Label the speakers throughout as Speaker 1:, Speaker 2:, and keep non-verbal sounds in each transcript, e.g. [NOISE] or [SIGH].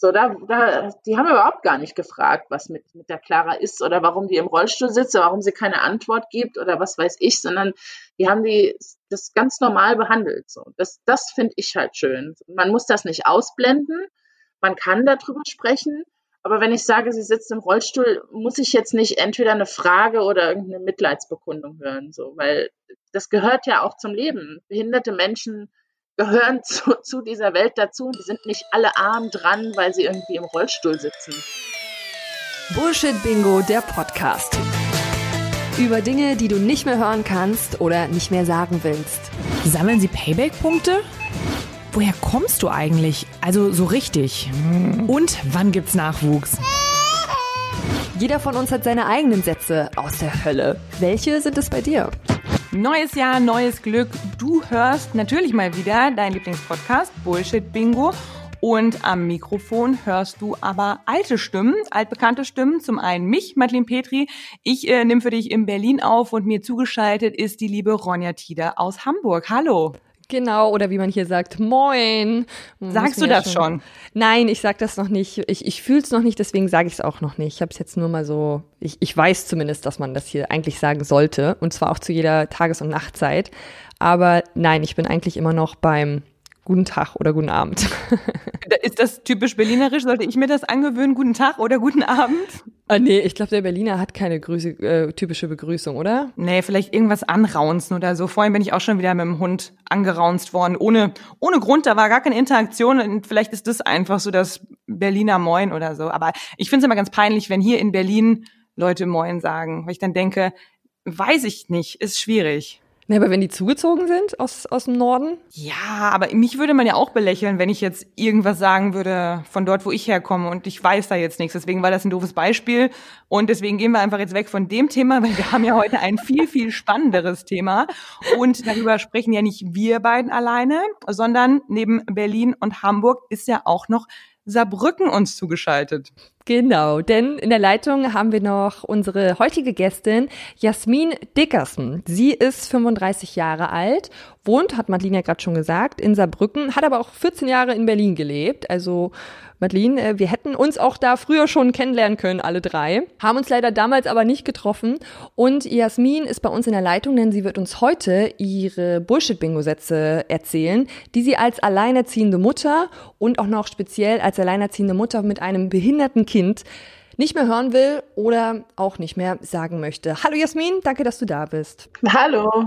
Speaker 1: So, da, da, die haben überhaupt gar nicht gefragt, was mit, mit der Clara ist oder warum die im Rollstuhl sitzt, oder warum sie keine Antwort gibt oder was weiß ich, sondern die haben die das ganz normal behandelt. So, das, das finde ich halt schön. Man muss das nicht ausblenden, man kann darüber sprechen, aber wenn ich sage, sie sitzt im Rollstuhl, muss ich jetzt nicht entweder eine Frage oder irgendeine Mitleidsbekundung hören, so, weil das gehört ja auch zum Leben. Behinderte Menschen gehören [LAUGHS] zu, zu dieser Welt dazu. Die sind nicht alle arm dran, weil sie irgendwie im Rollstuhl sitzen.
Speaker 2: Bullshit Bingo, der Podcast. Über Dinge, die du nicht mehr hören kannst oder nicht mehr sagen willst.
Speaker 3: Sammeln Sie Payback-Punkte? Woher kommst du eigentlich? Also so richtig. Und wann gibt's Nachwuchs?
Speaker 2: Jeder von uns hat seine eigenen Sätze aus der Hölle. Welche sind es bei dir?
Speaker 3: Neues Jahr, neues Glück. Du hörst natürlich mal wieder dein Lieblingspodcast Bullshit Bingo. Und am Mikrofon hörst du aber alte Stimmen, altbekannte Stimmen. Zum einen mich, Madeleine Petri. Ich äh, nehme für dich in Berlin auf und mir zugeschaltet ist die liebe Ronja Tieder aus Hamburg. Hallo.
Speaker 2: Genau, oder wie man hier sagt, moin.
Speaker 3: Sagst du das schon? schon?
Speaker 2: Nein, ich sag das noch nicht. Ich, ich fühle es noch nicht, deswegen sage ich es auch noch nicht. Ich habe es jetzt nur mal so, ich, ich weiß zumindest, dass man das hier eigentlich sagen sollte. Und zwar auch zu jeder Tages- und Nachtzeit. Aber nein, ich bin eigentlich immer noch beim Guten Tag oder Guten Abend. [LAUGHS]
Speaker 3: Ist das typisch berlinerisch? Sollte ich mir das angewöhnen? Guten Tag oder Guten Abend?
Speaker 2: Ah, nee, ich glaube, der Berliner hat keine Grüße, äh, typische Begrüßung, oder?
Speaker 3: Nee, vielleicht irgendwas anraunzen oder so. Vorhin bin ich auch schon wieder mit dem Hund angeraunzt worden. Ohne, ohne Grund, da war gar keine Interaktion. Und vielleicht ist das einfach so das Berliner Moin oder so. Aber ich finde es immer ganz peinlich, wenn hier in Berlin Leute Moin sagen. Weil ich dann denke, weiß ich nicht, ist schwierig.
Speaker 2: Ne, aber wenn die zugezogen sind aus, aus dem Norden?
Speaker 3: Ja, aber mich würde man ja auch belächeln, wenn ich jetzt irgendwas sagen würde von dort, wo ich herkomme und ich weiß da jetzt nichts. Deswegen war das ein doofes Beispiel und deswegen gehen wir einfach jetzt weg von dem Thema, weil wir haben ja heute ein viel, viel spannenderes Thema und darüber sprechen ja nicht wir beiden alleine, sondern neben Berlin und Hamburg ist ja auch noch Saarbrücken uns zugeschaltet.
Speaker 2: Genau, denn in der Leitung haben wir noch unsere heutige Gästin Jasmin Dickersen. Sie ist 35 Jahre alt, wohnt, hat Madeline ja gerade schon gesagt, in Saarbrücken, hat aber auch 14 Jahre in Berlin gelebt, also Madeline, äh, wir hätten uns auch da früher schon kennenlernen können, alle drei. Haben uns leider damals aber nicht getroffen. Und Jasmin ist bei uns in der Leitung, denn sie wird uns heute ihre Bullshit-Bingo-Sätze erzählen, die sie als alleinerziehende Mutter und auch noch speziell als alleinerziehende Mutter mit einem behinderten Kind nicht mehr hören will oder auch nicht mehr sagen möchte. Hallo Jasmin, danke, dass du da bist.
Speaker 1: Hallo.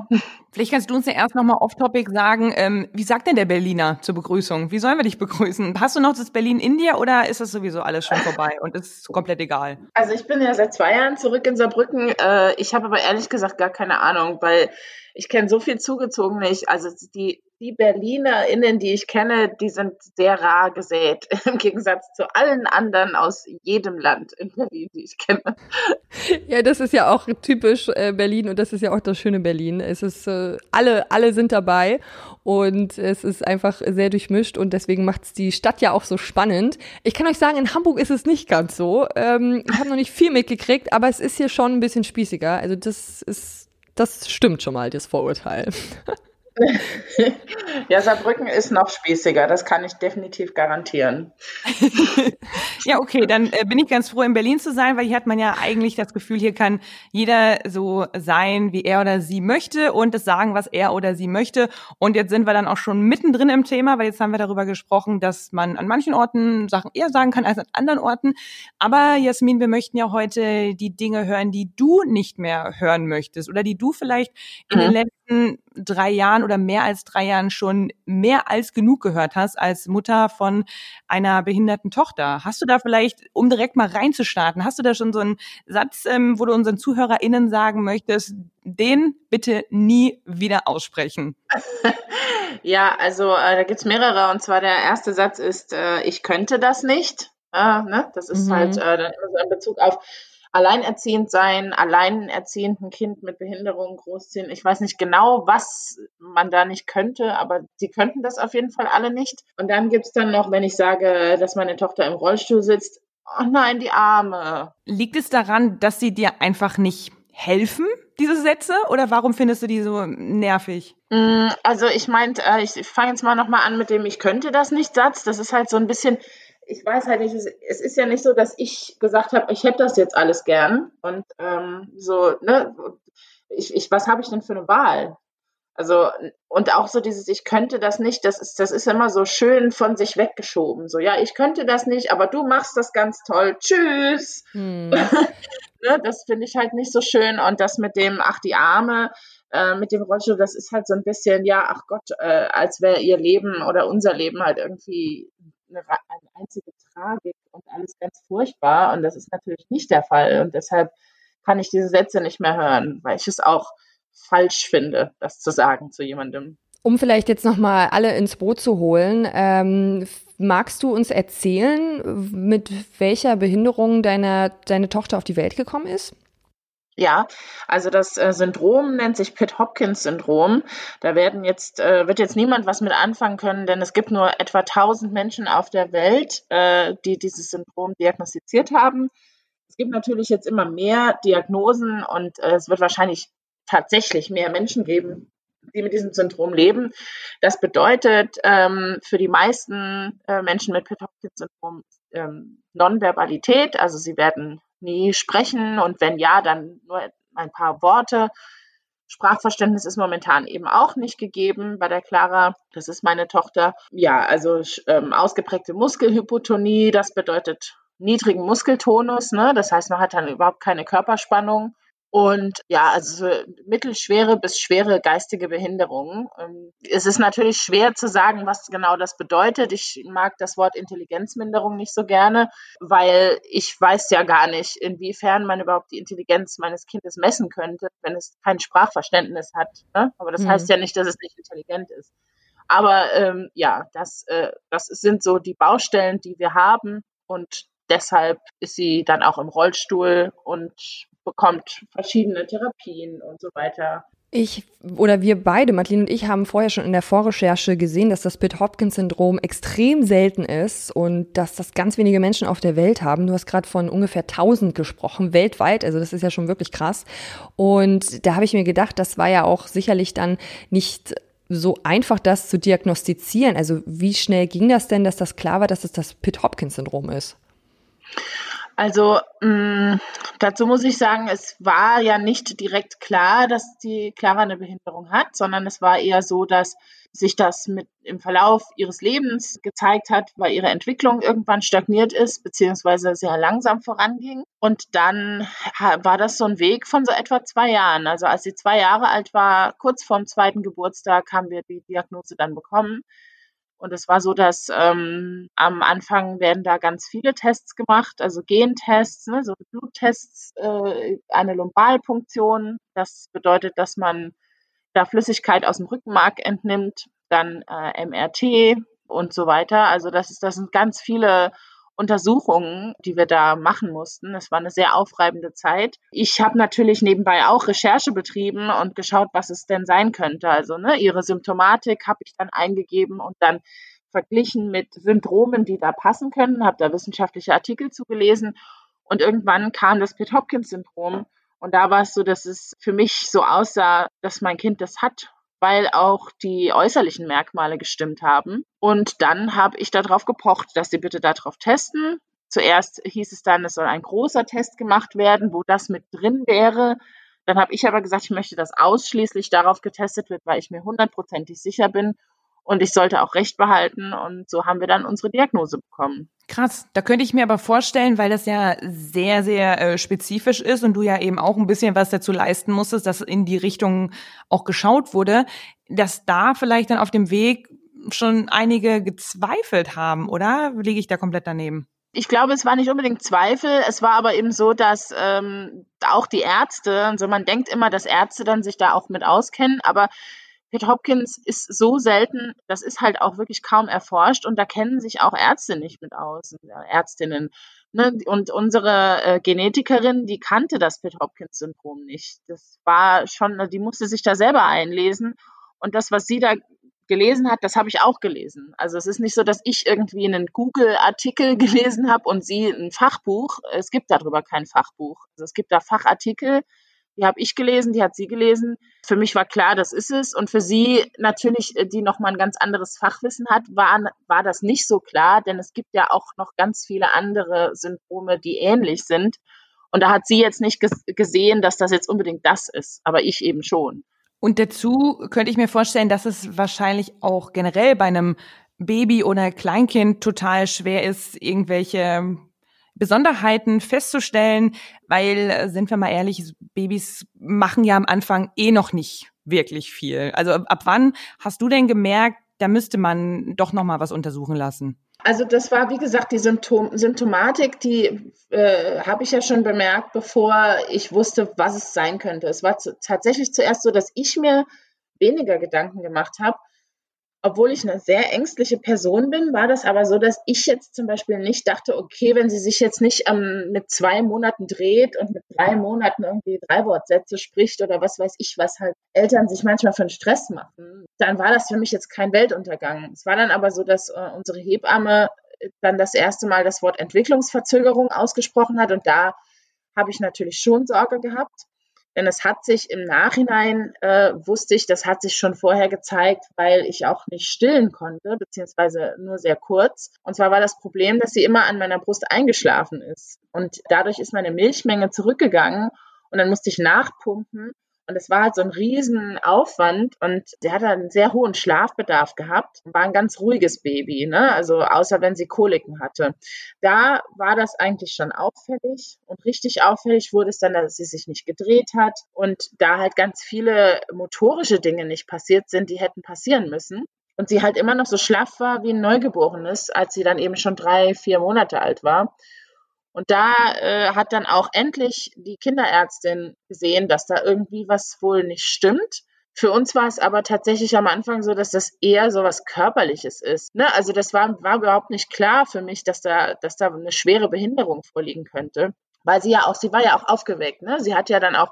Speaker 3: Vielleicht kannst du uns ja erst nochmal off-topic sagen, ähm, wie sagt denn der Berliner zur Begrüßung? Wie sollen wir dich begrüßen? Hast du noch das Berlin in dir oder ist das sowieso alles schon vorbei [LAUGHS] und ist komplett egal?
Speaker 1: Also ich bin ja seit zwei Jahren zurück in Saarbrücken. Äh, ich habe aber ehrlich gesagt gar keine Ahnung, weil ich kenne so viel zugezogen nicht. Also die die BerlinerInnen, die ich kenne, die sind sehr rar gesät, [LAUGHS] im Gegensatz zu allen anderen aus jedem Land in Berlin, die ich kenne.
Speaker 2: Ja, das ist ja auch typisch äh, Berlin und das ist ja auch das schöne Berlin. Es ist, äh, alle, alle sind dabei und es ist einfach sehr durchmischt und deswegen macht es die Stadt ja auch so spannend. Ich kann euch sagen, in Hamburg ist es nicht ganz so. Ähm, ich habe noch nicht viel mitgekriegt, aber es ist hier schon ein bisschen spießiger. Also das ist, das stimmt schon mal, das Vorurteil. [LAUGHS] [LAUGHS]
Speaker 1: ja, Saarbrücken ist noch spießiger, das kann ich definitiv garantieren. [LAUGHS]
Speaker 3: ja, okay, dann äh, bin ich ganz froh, in Berlin zu sein, weil hier hat man ja eigentlich das Gefühl, hier kann jeder so sein, wie er oder sie möchte und das sagen, was er oder sie möchte. Und jetzt sind wir dann auch schon mittendrin im Thema, weil jetzt haben wir darüber gesprochen, dass man an manchen Orten Sachen eher sagen kann als an anderen Orten. Aber Jasmin, wir möchten ja heute die Dinge hören, die du nicht mehr hören möchtest oder die du vielleicht in mhm. den letzten drei Jahren oder mehr als drei Jahren schon mehr als genug gehört hast als Mutter von einer behinderten Tochter. Hast du da vielleicht, um direkt mal reinzustarten, hast du da schon so einen Satz, ähm, wo du unseren ZuhörerInnen sagen möchtest, den bitte nie wieder aussprechen? [LAUGHS]
Speaker 1: ja, also äh, da gibt's mehrere und zwar der erste Satz ist, äh, ich könnte das nicht. Äh, ne? Das ist mhm. halt äh, dann immer so in Bezug auf alleinerziehend sein, alleinerziehend ein Kind mit Behinderung großziehen. Ich weiß nicht genau, was man da nicht könnte, aber sie könnten das auf jeden Fall alle nicht. Und dann gibt's dann noch, wenn ich sage, dass meine Tochter im Rollstuhl sitzt, oh nein, die Arme.
Speaker 3: Liegt es daran, dass sie dir einfach nicht helfen? diese Sätze oder warum findest du die so nervig?
Speaker 1: Mm, also ich meinte, äh, ich fange jetzt mal nochmal an mit dem Ich könnte das nicht Satz. Das ist halt so ein bisschen, ich weiß halt nicht, es ist ja nicht so, dass ich gesagt habe, ich hätte das jetzt alles gern und ähm, so, ne, ich, ich, was habe ich denn für eine Wahl? Also, und auch so dieses, ich könnte das nicht, das ist, das ist immer so schön von sich weggeschoben. So, ja, ich könnte das nicht, aber du machst das ganz toll. Tschüss. Hm. [LAUGHS] ne, das finde ich halt nicht so schön. Und das mit dem, ach, die Arme, äh, mit dem Rollstuhl, das ist halt so ein bisschen, ja, ach Gott, äh, als wäre ihr Leben oder unser Leben halt irgendwie eine, einzige Tragik und alles ganz furchtbar. Und das ist natürlich nicht der Fall. Und deshalb kann ich diese Sätze nicht mehr hören, weil ich es auch falsch finde, das zu sagen zu jemandem.
Speaker 2: Um vielleicht jetzt nochmal alle ins Boot zu holen, ähm, magst du uns erzählen, mit welcher Behinderung deine, deine Tochter auf die Welt gekommen ist?
Speaker 1: Ja, also das äh, Syndrom nennt sich Pitt-Hopkins-Syndrom. Da werden jetzt, äh, wird jetzt niemand was mit anfangen können, denn es gibt nur etwa 1000 Menschen auf der Welt, äh, die dieses Syndrom diagnostiziert haben. Es gibt natürlich jetzt immer mehr Diagnosen und äh, es wird wahrscheinlich tatsächlich mehr Menschen geben, die mit diesem Syndrom leben. Das bedeutet ähm, für die meisten äh, Menschen mit Pitt-Hopkins-Syndrom ähm, Nonverbalität, also sie werden nie sprechen und wenn ja, dann nur ein paar Worte. Sprachverständnis ist momentan eben auch nicht gegeben bei der Clara. Das ist meine Tochter. Ja, also ähm, ausgeprägte Muskelhypotonie, das bedeutet niedrigen Muskeltonus. Ne? Das heißt, man hat dann überhaupt keine Körperspannung. Und ja, also mittelschwere bis schwere geistige Behinderungen. Ähm, es ist natürlich schwer zu sagen, was genau das bedeutet. Ich mag das Wort Intelligenzminderung nicht so gerne, weil ich weiß ja gar nicht, inwiefern man überhaupt die Intelligenz meines Kindes messen könnte, wenn es kein Sprachverständnis hat. Ne? Aber das mhm. heißt ja nicht, dass es nicht intelligent ist. Aber ähm, ja, das, äh, das sind so die Baustellen, die wir haben. Und deshalb ist sie dann auch im Rollstuhl und bekommt verschiedene Therapien und so weiter.
Speaker 2: Ich oder wir beide, Madeline und ich, haben vorher schon in der Vorrecherche gesehen, dass das Pitt-Hopkins-Syndrom extrem selten ist und dass das ganz wenige Menschen auf der Welt haben. Du hast gerade von ungefähr 1000 gesprochen, weltweit. Also das ist ja schon wirklich krass. Und da habe ich mir gedacht, das war ja auch sicherlich dann nicht so einfach, das zu diagnostizieren. Also wie schnell ging das denn, dass das klar war, dass es das Pitt-Hopkins-Syndrom ist?
Speaker 1: Also mh, mm, dazu muss ich sagen, es war ja nicht direkt klar, dass die Clara eine Behinderung hat, sondern es war eher so, dass sich das mit im Verlauf ihres Lebens gezeigt hat, weil ihre Entwicklung irgendwann stagniert ist, beziehungsweise sehr langsam voranging. Und dann war das so ein Weg von so etwa zwei Jahren. Also als sie zwei Jahre alt war, kurz vorm zweiten Geburtstag, haben wir die Diagnose dann bekommen. Und es war so, dass ähm, am Anfang werden da ganz viele Tests gemacht, also Gentests, ne, so Bluttests, äh, eine Lumbalpunktion. Das bedeutet, dass man da Flüssigkeit aus dem Rückenmark entnimmt, dann äh, MRT und so weiter. Also das ist, das sind ganz viele Untersuchungen, die wir da machen mussten. Es war eine sehr aufreibende Zeit. Ich habe natürlich nebenbei auch Recherche betrieben und geschaut, was es denn sein könnte. Also ne, ihre Symptomatik habe ich dann eingegeben und dann verglichen mit Syndromen, die da passen können, habe da wissenschaftliche Artikel zugelesen und irgendwann kam das Pitt-Hopkins-Syndrom und da war es so, dass es für mich so aussah, dass mein Kind das hat weil auch die äußerlichen Merkmale gestimmt haben. Und dann habe ich darauf gepocht, dass sie bitte darauf testen. Zuerst hieß es dann, es soll ein großer Test gemacht werden, wo das mit drin wäre. Dann habe ich aber gesagt, ich möchte, dass ausschließlich darauf getestet wird, weil ich mir hundertprozentig sicher bin und ich sollte auch Recht behalten. Und so haben wir dann unsere Diagnose bekommen.
Speaker 3: Krass, da könnte ich mir aber vorstellen, weil das ja sehr, sehr äh, spezifisch ist und du ja eben auch ein bisschen was dazu leisten musstest, dass in die Richtung auch geschaut wurde, dass da vielleicht dann auf dem Weg schon einige gezweifelt haben, oder liege ich da komplett daneben?
Speaker 1: Ich glaube, es war nicht unbedingt Zweifel. Es war aber eben so, dass ähm, auch die Ärzte, also man denkt immer, dass Ärzte dann sich da auch mit auskennen, aber Pitt Hopkins ist so selten, das ist halt auch wirklich kaum erforscht und da kennen sich auch Ärzte nicht mit aus, Ärztinnen. Ne? Und unsere äh, Genetikerin, die kannte das Pitt Hopkins Syndrom nicht. Das war schon, die musste sich da selber einlesen und das, was sie da gelesen hat, das habe ich auch gelesen. Also es ist nicht so, dass ich irgendwie einen Google-Artikel [LAUGHS] gelesen habe und sie ein Fachbuch. Es gibt darüber kein Fachbuch. Also es gibt da Fachartikel, Die habe ich gelesen, die hat sie gelesen. Für mich war klar, das ist es. Und für sie natürlich, äh, die nochmal ein ganz anderes Fachwissen hat, war, war das nicht so klar, denn es gibt ja auch noch ganz viele andere Syndrome, die ähnlich sind. Und da hat sie jetzt nicht gesehen, dass das jetzt unbedingt das ist, aber ich eben schon.
Speaker 3: Und dazu könnte ich mir vorstellen, dass es wahrscheinlich auch generell bei einem Baby oder Kleinkind total schwer ist, irgendwelche Besonderheiten festzustellen, weil, äh, sind wir mal ehrlich, Babys machen ja am Anfang eh noch nicht wirklich viel. Also ab wann hast du denn gemerkt, da müsste man doch noch mal was untersuchen lassen?
Speaker 1: Also das war, wie gesagt, die Symptom Symptomatik, die äh, habe ich ja schon bemerkt, bevor ich wusste, was es sein könnte. Es war zu, tatsächlich zuerst so, dass ich mir weniger Gedanken gemacht habe, obwohl ich eine sehr ängstliche Person bin, war das aber so, dass ich jetzt zum Beispiel nicht dachte, okay, wenn sie sich jetzt nicht ähm, mit zwei Monaten dreht und mit drei Monaten irgendwie drei Wortsätze spricht oder was weiß ich, was halt Eltern sich manchmal für einen Stress machen, dann war das für mich jetzt kein Weltuntergang. Es war dann aber so, dass äh, unsere Hebamme dann das erste Mal das Wort Entwicklungsverzögerung ausgesprochen hat und da habe ich natürlich schon Sorge gehabt. Denn es hat sich im Nachhinein, äh, wusste ich, das hat sich schon vorher gezeigt, weil ich auch nicht stillen konnte, beziehungsweise nur sehr kurz. Und zwar war das Problem, dass sie immer an meiner Brust eingeschlafen ist. Und dadurch ist meine Milchmenge zurückgegangen und dann musste ich nachpumpen. Und es war halt so ein Riesenaufwand und der hat einen sehr hohen Schlafbedarf gehabt und war ein ganz ruhiges Baby, ne? Also außer wenn sie Koliken hatte. Da war das eigentlich schon auffällig und richtig auffällig wurde es dann, dass sie sich nicht gedreht hat und da halt ganz viele motorische Dinge nicht passiert sind, die hätten passieren müssen. Und sie halt immer noch so schlaff war wie ein Neugeborenes, als sie dann eben schon drei, vier Monate alt war. Und da äh, hat dann auch endlich die Kinderärztin gesehen, dass da irgendwie was wohl nicht stimmt. Für uns war es aber tatsächlich am Anfang so, dass das eher so was Körperliches ist. Ne? Also das war, war überhaupt nicht klar für mich, dass da, dass da eine schwere Behinderung vorliegen könnte. Weil sie ja auch, sie war ja auch aufgeweckt, ne? Sie hat ja dann auch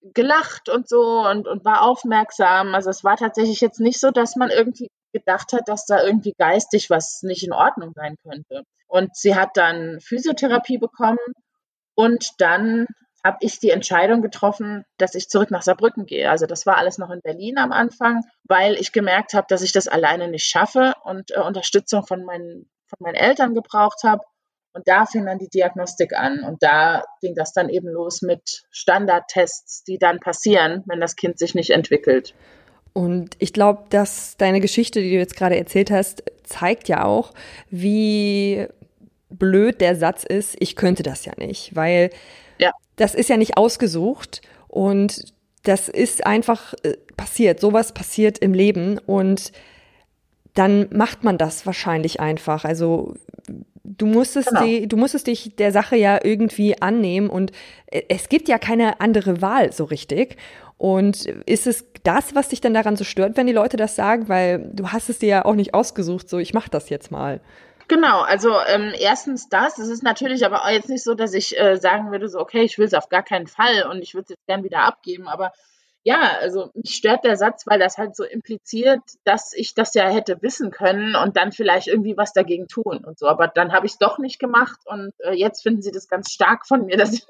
Speaker 1: gelacht und so und, und war aufmerksam. Also es war tatsächlich jetzt nicht so, dass man irgendwie gedacht hat, dass da irgendwie geistig was nicht in Ordnung sein könnte. Und sie hat dann Physiotherapie bekommen und dann habe ich die Entscheidung getroffen, dass ich zurück nach Saarbrücken gehe. Also das war alles noch in Berlin am Anfang, weil ich gemerkt habe, dass ich das alleine nicht schaffe und äh, Unterstützung von meinen, von meinen Eltern gebraucht habe. Und da fing dann die Diagnostik an. Und da ging das dann eben los mit Standardtests, die dann passieren, wenn das Kind sich nicht entwickelt.
Speaker 2: Und ich glaube, dass deine Geschichte, die du jetzt gerade erzählt hast, zeigt ja auch, wie blöd der Satz ist, ich könnte das ja nicht, weil ja. das ist ja nicht ausgesucht und das ist einfach äh, passiert. Sowas passiert im Leben und dann macht man das wahrscheinlich einfach. Also du musstest, genau. die, du musstest dich der Sache ja irgendwie annehmen und äh, es gibt ja keine andere Wahl so richtig. Und ist es das, was dich dann daran so stört, wenn die Leute das sagen? Weil du hast es dir ja auch nicht ausgesucht, so ich mache das jetzt mal.
Speaker 1: Genau, also ähm, erstens das. Es ist natürlich aber auch jetzt nicht so, dass ich äh, sagen würde, so, okay, ich will es auf gar keinen Fall und ich würde es jetzt gern wieder abgeben. Aber ja, also mich stört der Satz, weil das halt so impliziert, dass ich das ja hätte wissen können und dann vielleicht irgendwie was dagegen tun und so. Aber dann habe ich es doch nicht gemacht und äh, jetzt finden sie das ganz stark von mir, [LAUGHS] dass ich,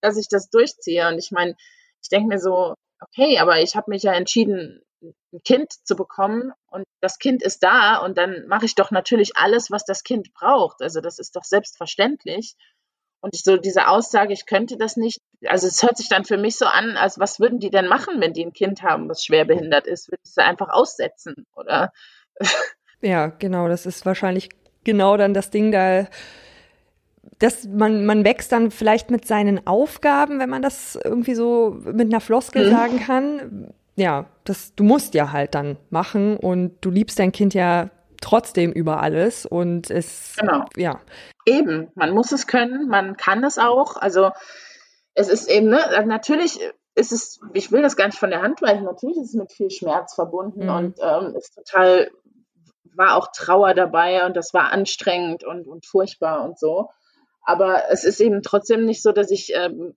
Speaker 1: dass ich das durchziehe. Und ich meine, ich denke mir so, okay, aber ich habe mich ja entschieden, ein Kind zu bekommen und das Kind ist da und dann mache ich doch natürlich alles, was das Kind braucht. Also das ist doch selbstverständlich. Und ich so diese Aussage, ich könnte das nicht, also es hört sich dann für mich so an, als was würden die denn machen, wenn die ein Kind haben, was schwer behindert ist? Würde ich sie einfach aussetzen, oder?
Speaker 2: Ja, genau, das ist wahrscheinlich genau dann das Ding, da dass man, man wächst dann vielleicht mit seinen Aufgaben, wenn man das irgendwie so mit einer Floskel mhm. sagen kann. Ja, das, du musst ja halt dann machen und du liebst dein Kind ja trotzdem über alles und es, genau. ja.
Speaker 1: Eben, man muss es können, man kann es auch. Also es ist eben, ne, natürlich ist es, ich will das gar nicht von der Hand weisen, natürlich ist es mit viel Schmerz verbunden mhm. und ähm, ist total, war auch Trauer dabei und das war anstrengend und, und furchtbar und so. Aber es ist eben trotzdem nicht so, dass ich, ähm,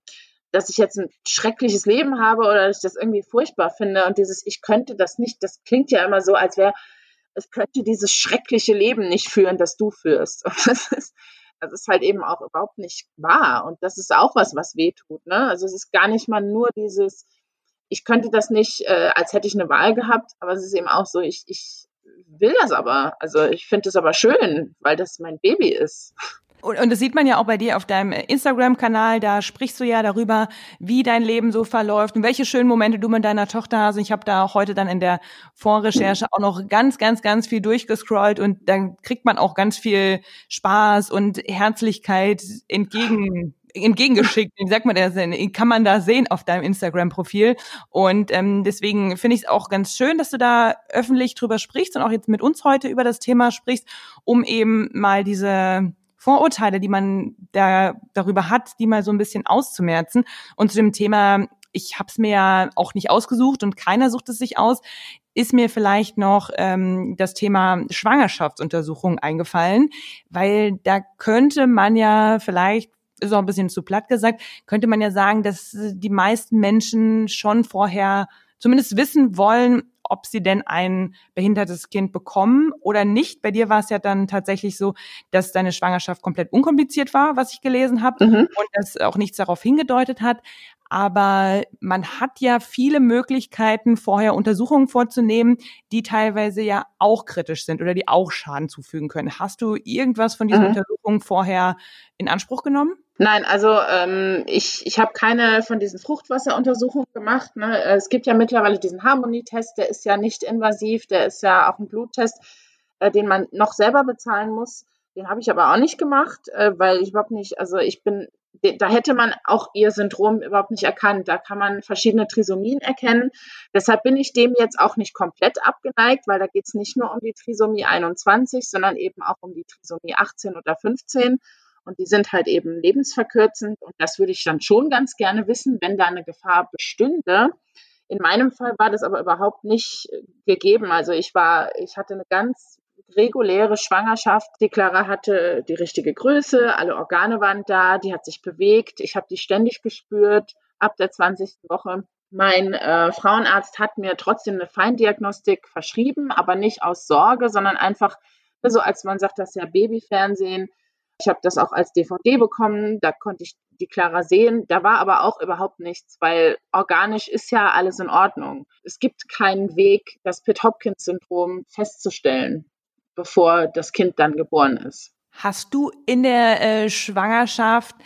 Speaker 1: dass ich jetzt ein schreckliches Leben habe oder dass ich das irgendwie furchtbar finde. Und dieses, ich könnte das nicht, das klingt ja immer so, als wäre, es könnte dieses schreckliche Leben nicht führen, das du führst. [LAUGHS] Und das ist, Das ist halt eben auch überhaupt nicht wahr. Und das ist auch was, was weh tut. Ne? Also es ist gar nicht mal nur dieses, ich könnte das nicht, äh, als hätte ich eine Wahl gehabt, aber es ist eben auch so, ich, ich will das aber. Also ich finde es aber schön, weil das mein Baby ist.
Speaker 3: Und, und das sieht man ja auch bei dir auf deinem Instagram-Kanal. Da sprichst du ja darüber, wie dein Leben so verläuft und welche schönen Momente du mit deiner Tochter hast. Und ich habe da heute dann in der Vorrecherche auch noch ganz, ganz, ganz viel durchgescrollt und dann kriegt man auch ganz viel Spaß und Herzlichkeit entgegen entgegengeschickt. Wie sagt man das denn? Kann man da sehen auf deinem Instagram-Profil. Und ähm, deswegen finde ich es auch ganz schön, dass du da öffentlich drüber sprichst und auch jetzt mit uns heute über das Thema sprichst, um eben mal diese Vorurteile, die man da darüber hat, die mal so ein bisschen auszumerzen. Und zu dem Thema, ich habe es mir ja auch nicht ausgesucht und keiner sucht es sich aus, ist mir vielleicht noch ähm, das Thema Schwangerschaftsuntersuchung eingefallen, weil da könnte man ja vielleicht ist auch ein bisschen zu platt gesagt, könnte man ja sagen, dass die meisten Menschen schon vorher zumindest wissen wollen, ob sie denn ein behindertes Kind bekommen oder nicht. Bei dir war es ja dann tatsächlich so, dass deine Schwangerschaft komplett unkompliziert war, was ich gelesen habe, mhm. und dass auch nichts darauf hingedeutet hat. Aber man hat ja viele Möglichkeiten, vorher Untersuchungen vorzunehmen, die teilweise ja auch kritisch sind oder die auch Schaden zufügen können. Hast du irgendwas von diesen mhm. Untersuchungen vorher in Anspruch genommen?
Speaker 1: Nein, also ähm, ich, ich habe keine von diesen Fruchtwasseruntersuchungen gemacht. Ne? Es gibt ja mittlerweile diesen Harmonietest, der ist ja nicht invasiv, der ist ja auch ein Bluttest, äh, den man noch selber bezahlen muss. Den habe ich aber auch nicht gemacht, äh, weil ich überhaupt nicht, also ich bin, da hätte man auch ihr Syndrom überhaupt nicht erkannt. Da kann man verschiedene Trisomien erkennen. Deshalb bin ich dem jetzt auch nicht komplett abgeneigt, weil da geht es nicht nur um die Trisomie 21, sondern eben auch um die Trisomie 18 oder 15. Und die sind halt eben lebensverkürzend. Und das würde ich dann schon ganz gerne wissen, wenn da eine Gefahr bestünde. In meinem Fall war das aber überhaupt nicht äh, gegeben. Also ich war, ich hatte eine ganz reguläre Schwangerschaft. Die Clara hatte die richtige Größe, alle Organe waren da, die hat sich bewegt. Ich habe die ständig gespürt ab der 20. Woche. Mein äh, Frauenarzt hat mir trotzdem eine Feindiagnostik verschrieben, aber nicht aus Sorge, sondern einfach so, als man sagt, das ist ja Babyfernsehen ich habe das auch als DVD bekommen, da konnte ich die Clara sehen. Da war aber auch überhaupt nichts, weil organisch ist ja alles in Ordnung. Es gibt keinen Weg, das Pitt-Hopkins-Syndrom festzustellen, bevor das Kind dann geboren ist.
Speaker 3: Hast du in der äh, Schwangerschaft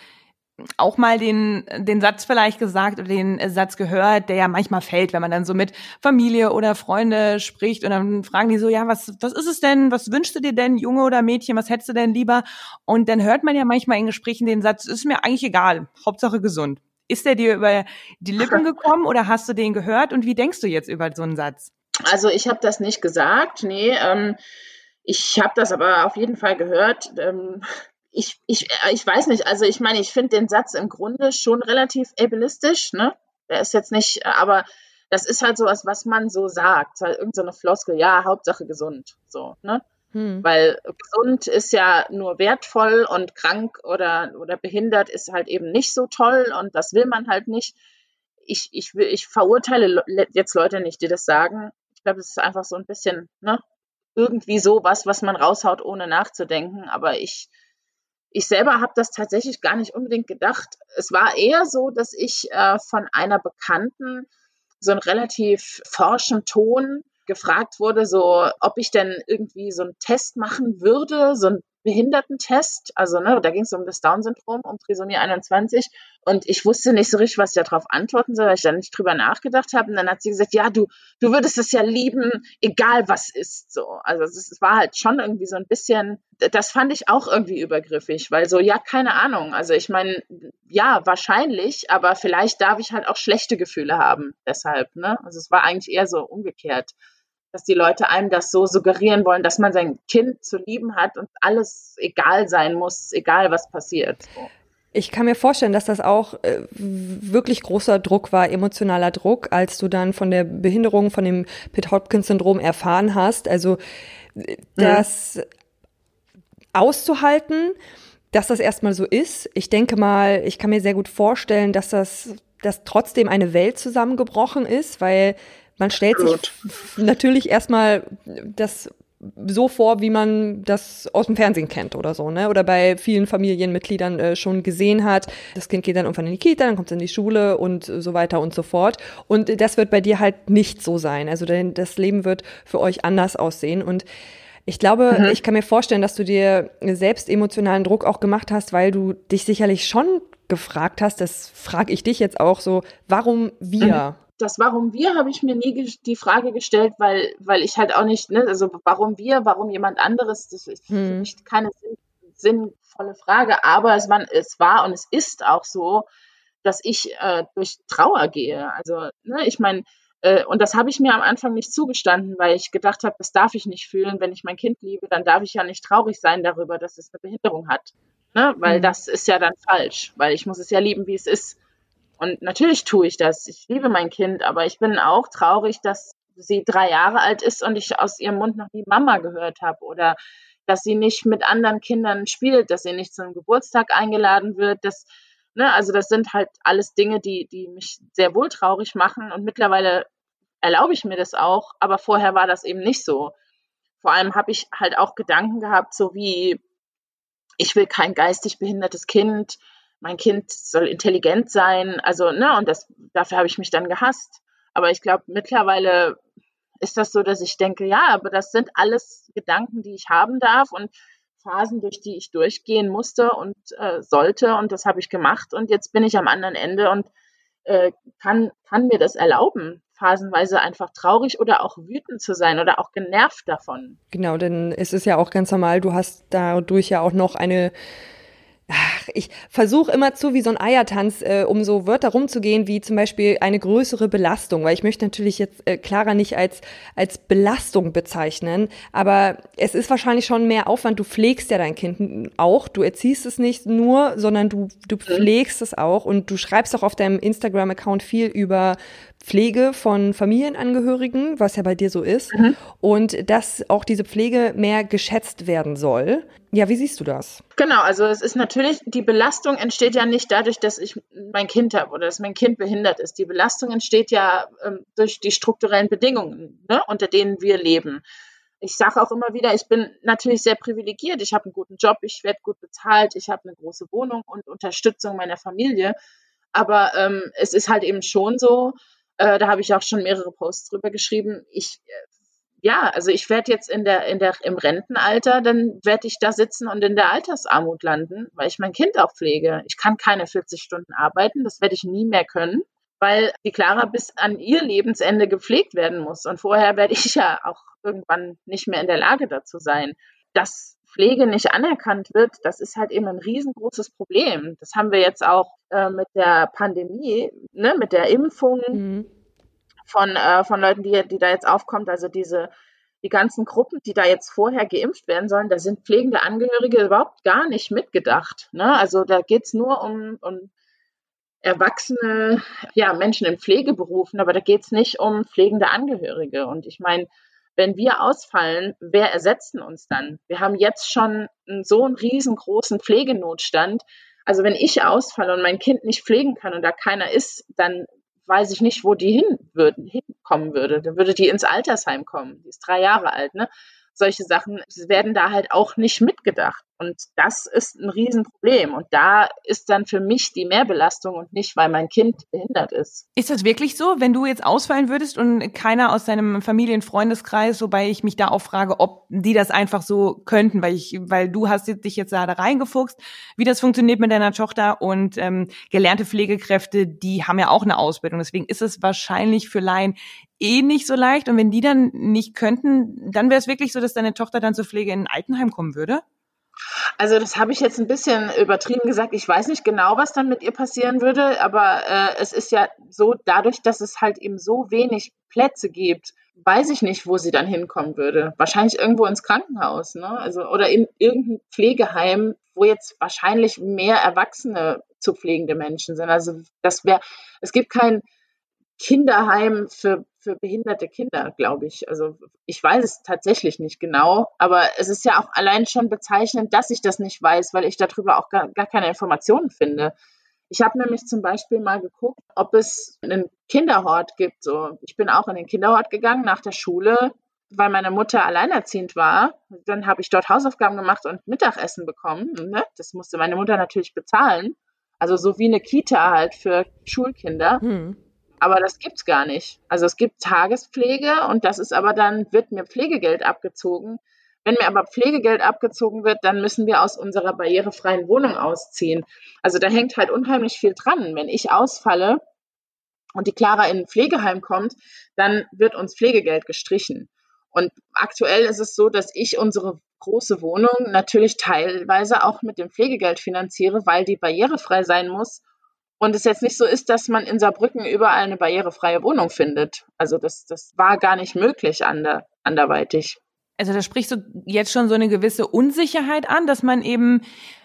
Speaker 3: auch mal den, den Satz vielleicht gesagt oder den Satz gehört, der ja manchmal fällt, wenn man dann so mit Familie oder Freunde spricht und dann fragen die so, ja, was, was ist es denn? Was wünschst du dir denn, Junge oder Mädchen? Was hättest du denn lieber? Und dann hört man ja manchmal in Gesprächen den Satz, ist mir eigentlich egal, Hauptsache gesund. Ist der dir über die Lippen [LAUGHS] gekommen oder hast du den gehört? Und wie denkst du jetzt über so einen Satz?
Speaker 1: Also ich habe das nicht gesagt, nee. Ähm, ich habe das aber auf jeden Fall gehört. Ähm, ich, ich, äh, ich weiß nicht, also ich meine, ich finde den Satz im Grunde schon relativ ableistisch, ne? Der ist jetzt nicht, äh, aber das ist halt sowas, was man so sagt, halt irgendeine so Floskel, ja, Hauptsache gesund, so, ne? Hm. Weil gesund ist ja nur wertvoll und krank oder, oder behindert ist halt eben nicht so toll und das will man halt nicht. Ich, ich, ich verurteile jetzt Leute nicht, die das sagen. Ich glaube, es ist einfach so ein bisschen, ne? Irgendwie sowas, was man raushaut, ohne nachzudenken. Aber ich, ich selber habe das tatsächlich gar nicht unbedingt gedacht. Es war eher so, dass ich äh, von einer Bekannten so einen relativ forschen Ton gefragt wurde, so ob ich denn irgendwie so einen Test machen würde, so einen Behindertentest. Also, ne, da ging es um das Down-Syndrom, um Trisomie 21. Und ich wusste nicht so richtig, was ich darauf antworten soll, weil ich da nicht drüber nachgedacht habe. Und dann hat sie gesagt, ja, du, du würdest es ja lieben, egal was ist. So. Also es, war halt schon irgendwie so ein bisschen, das fand ich auch irgendwie übergriffig, weil so, ja, keine Ahnung. Also ich meine, ja, wahrscheinlich, aber vielleicht darf ich halt auch schlechte Gefühle haben. Deshalb, ne? Also es war eigentlich eher so umgekehrt dass die Leute einem das so suggerieren wollen, dass man sein Kind zu lieben hat und alles egal sein muss, egal was passiert.
Speaker 2: Ich kann mir vorstellen, dass das auch äh, wirklich großer Druck war, emotionaler Druck, als du dann von der Behinderung, von dem Pitt-Hopkins-Syndrom erfahren hast. Also äh, das mhm. auszuhalten, dass das erstmal so ist. Ich denke mal, ich kann mir sehr gut vorstellen, dass das dass trotzdem eine Welt zusammengebrochen ist, weil man stellt Absolut. sich natürlich erstmal das so vor, wie man das aus dem Fernsehen kennt oder so, ne? Oder bei vielen Familienmitgliedern äh, schon gesehen hat. Das Kind geht dann irgendwann in die Kita, dann kommt es in die Schule und so weiter und so fort. Und das wird bei dir halt nicht so sein. Also das Leben wird für euch anders aussehen. Und ich glaube, mhm. ich kann mir vorstellen, dass du dir selbst emotionalen Druck auch gemacht hast, weil du dich sicherlich schon gefragt hast, das frage ich dich jetzt auch so, warum wir?
Speaker 1: Mhm das Warum wir habe ich mir nie die Frage gestellt, weil, weil ich halt auch nicht, ne, also warum wir, warum jemand anderes, das ist hm. für mich keine sinnvolle Frage, aber es war, es war und es ist auch so, dass ich äh, durch Trauer gehe. Also, ne, ich meine, äh, und das habe ich mir am Anfang nicht zugestanden, weil ich gedacht habe, das darf ich nicht fühlen. Wenn ich mein Kind liebe, dann darf ich ja nicht traurig sein darüber, dass es eine Behinderung hat. Ne? Weil mhm. das ist ja dann falsch, weil ich muss es ja lieben, wie es ist. Und natürlich tue ich das. Ich liebe mein Kind, aber ich bin auch traurig, dass sie drei Jahre alt ist und ich aus ihrem Mund noch nie Mama gehört habe oder dass sie nicht mit anderen Kindern spielt, dass sie nicht zum Geburtstag eingeladen wird. Das, ne, also das sind halt alles Dinge, die, die mich sehr wohl traurig machen und mittlerweile erlaube ich mir das auch, aber vorher war das eben nicht so. Vor allem habe ich halt auch Gedanken gehabt, so wie ich will kein geistig behindertes Kind, mein Kind soll intelligent sein. Also, ne, und das, dafür habe ich mich dann gehasst. Aber ich glaube, mittlerweile ist das so, dass ich denke, ja, aber das sind alles Gedanken, die ich haben darf und Phasen, durch die ich durchgehen musste und äh, sollte. Und das habe ich gemacht. Und jetzt bin ich am anderen Ende und äh, kann, kann mir das erlauben, phasenweise einfach traurig oder auch wütend zu sein oder auch genervt davon.
Speaker 2: Genau, denn es ist ja auch ganz normal, du hast dadurch ja auch noch eine Ach, ich versuche immer zu wie so ein Eiertanz, äh, um so Wörter rumzugehen, wie zum Beispiel eine größere Belastung, weil ich möchte natürlich jetzt äh, Clara nicht als, als Belastung bezeichnen, aber es ist wahrscheinlich schon mehr Aufwand. Du pflegst ja dein Kind auch, du erziehst es nicht nur, sondern du, du mhm. pflegst es auch und du schreibst auch auf deinem Instagram-Account viel über Pflege von Familienangehörigen, was ja bei dir so ist, mhm. und dass auch diese Pflege mehr geschätzt werden soll. Ja, wie siehst du das?
Speaker 1: Genau, also es ist natürlich, die Belastung entsteht ja nicht dadurch, dass ich mein Kind habe oder dass mein Kind behindert ist. Die Belastung entsteht ja ähm, durch die strukturellen Bedingungen, ne, unter denen wir leben. Ich sage auch immer wieder, ich bin natürlich sehr privilegiert. Ich habe einen guten Job, ich werde gut bezahlt, ich habe eine große Wohnung und Unterstützung meiner Familie. Aber ähm, es ist halt eben schon so, äh, da habe ich auch schon mehrere Posts drüber geschrieben. Ich, äh, ja, also ich werde jetzt in der, in der, im Rentenalter, dann werde ich da sitzen und in der Altersarmut landen, weil ich mein Kind auch pflege. Ich kann keine 40 Stunden arbeiten, das werde ich nie mehr können, weil die Clara bis an ihr Lebensende gepflegt werden muss. Und vorher werde ich ja auch irgendwann nicht mehr in der Lage dazu sein. Das Pflege nicht anerkannt wird, das ist halt eben ein riesengroßes Problem. Das haben wir jetzt auch äh, mit der Pandemie, ne, mit der Impfung mhm. von, äh, von Leuten, die, die da jetzt aufkommt. Also diese, die ganzen Gruppen, die da jetzt vorher geimpft werden sollen, da sind pflegende Angehörige überhaupt gar nicht mitgedacht. Ne? Also da geht's nur um, um erwachsene ja, Menschen in Pflegeberufen, aber da geht's nicht um pflegende Angehörige. Und ich meine, wenn wir ausfallen, wer ersetzt uns dann? Wir haben jetzt schon so einen riesengroßen Pflegenotstand. Also wenn ich ausfalle und mein Kind nicht pflegen kann und da keiner ist, dann weiß ich nicht, wo die hin würden, hinkommen würde. Dann würde die ins Altersheim kommen. Die ist drei Jahre alt, ne? solche Sachen werden da halt auch nicht mitgedacht. Und das ist ein Riesenproblem. Und da ist dann für mich die Mehrbelastung und nicht, weil mein Kind behindert ist.
Speaker 3: Ist das wirklich so, wenn du jetzt ausfallen würdest und keiner aus deinem Familienfreundeskreis, wobei ich mich da auch frage, ob die das einfach so könnten, weil ich, weil du hast dich jetzt da reingefuchst, wie das funktioniert mit deiner Tochter und ähm, gelernte Pflegekräfte, die haben ja auch eine Ausbildung. Deswegen ist es wahrscheinlich für Laien eh nicht so leicht. Und wenn die dann nicht könnten, dann wäre es wirklich so, dass deine Tochter dann zur Pflege in ein Altenheim kommen würde?
Speaker 1: Also das habe ich jetzt ein bisschen übertrieben gesagt. Ich weiß nicht genau, was dann mit ihr passieren würde, aber äh, es ist ja so, dadurch, dass es halt eben so wenig Plätze gibt, weiß ich nicht, wo sie dann hinkommen würde. Wahrscheinlich irgendwo ins Krankenhaus, ne? Also oder in irgendein Pflegeheim, wo jetzt wahrscheinlich mehr Erwachsene zu pflegende Menschen sind. Also das wäre, es gibt kein Kinderheim für, für behinderte Kinder, glaube ich. Also ich weiß es tatsächlich nicht genau, aber es ist ja auch allein schon bezeichnend, dass ich das nicht weiß, weil ich darüber auch gar, gar keine Informationen finde. Ich habe nämlich zum Beispiel mal geguckt, ob es einen Kinderhort gibt. So, ich bin auch in den Kinderhort gegangen nach der Schule. weil meine Mutter alleinerziehend war, dann habe ich dort Hausaufgaben gemacht und Mittagessen bekommen. Ne? Das musste meine Mutter natürlich bezahlen. Also so wie eine Kita halt für Schulkinder. Hm. Aber das gibt's gar nicht. Also es gibt Tagespflege und das ist aber dann, wird mir Pflegegeld abgezogen. Wenn mir aber Pflegegeld abgezogen wird, dann müssen wir aus unserer barrierefreien Wohnung ausziehen. Also da hängt halt unheimlich viel dran. Wenn ich ausfalle und die Clara in ein Pflegeheim kommt, dann wird uns Pflegegeld gestrichen. Und aktuell ist es so, dass ich unsere große Wohnung natürlich teilweise auch mit dem Pflegegeld finanziere, weil die barrierefrei sein muss. Und es jetzt nicht so ist, dass man in Saarbrücken überall eine barrierefreie Wohnung findet. Also das, das war gar nicht möglich ander, anderweitig.
Speaker 3: Also da sprichst du jetzt schon so eine gewisse Unsicherheit an, dass man eben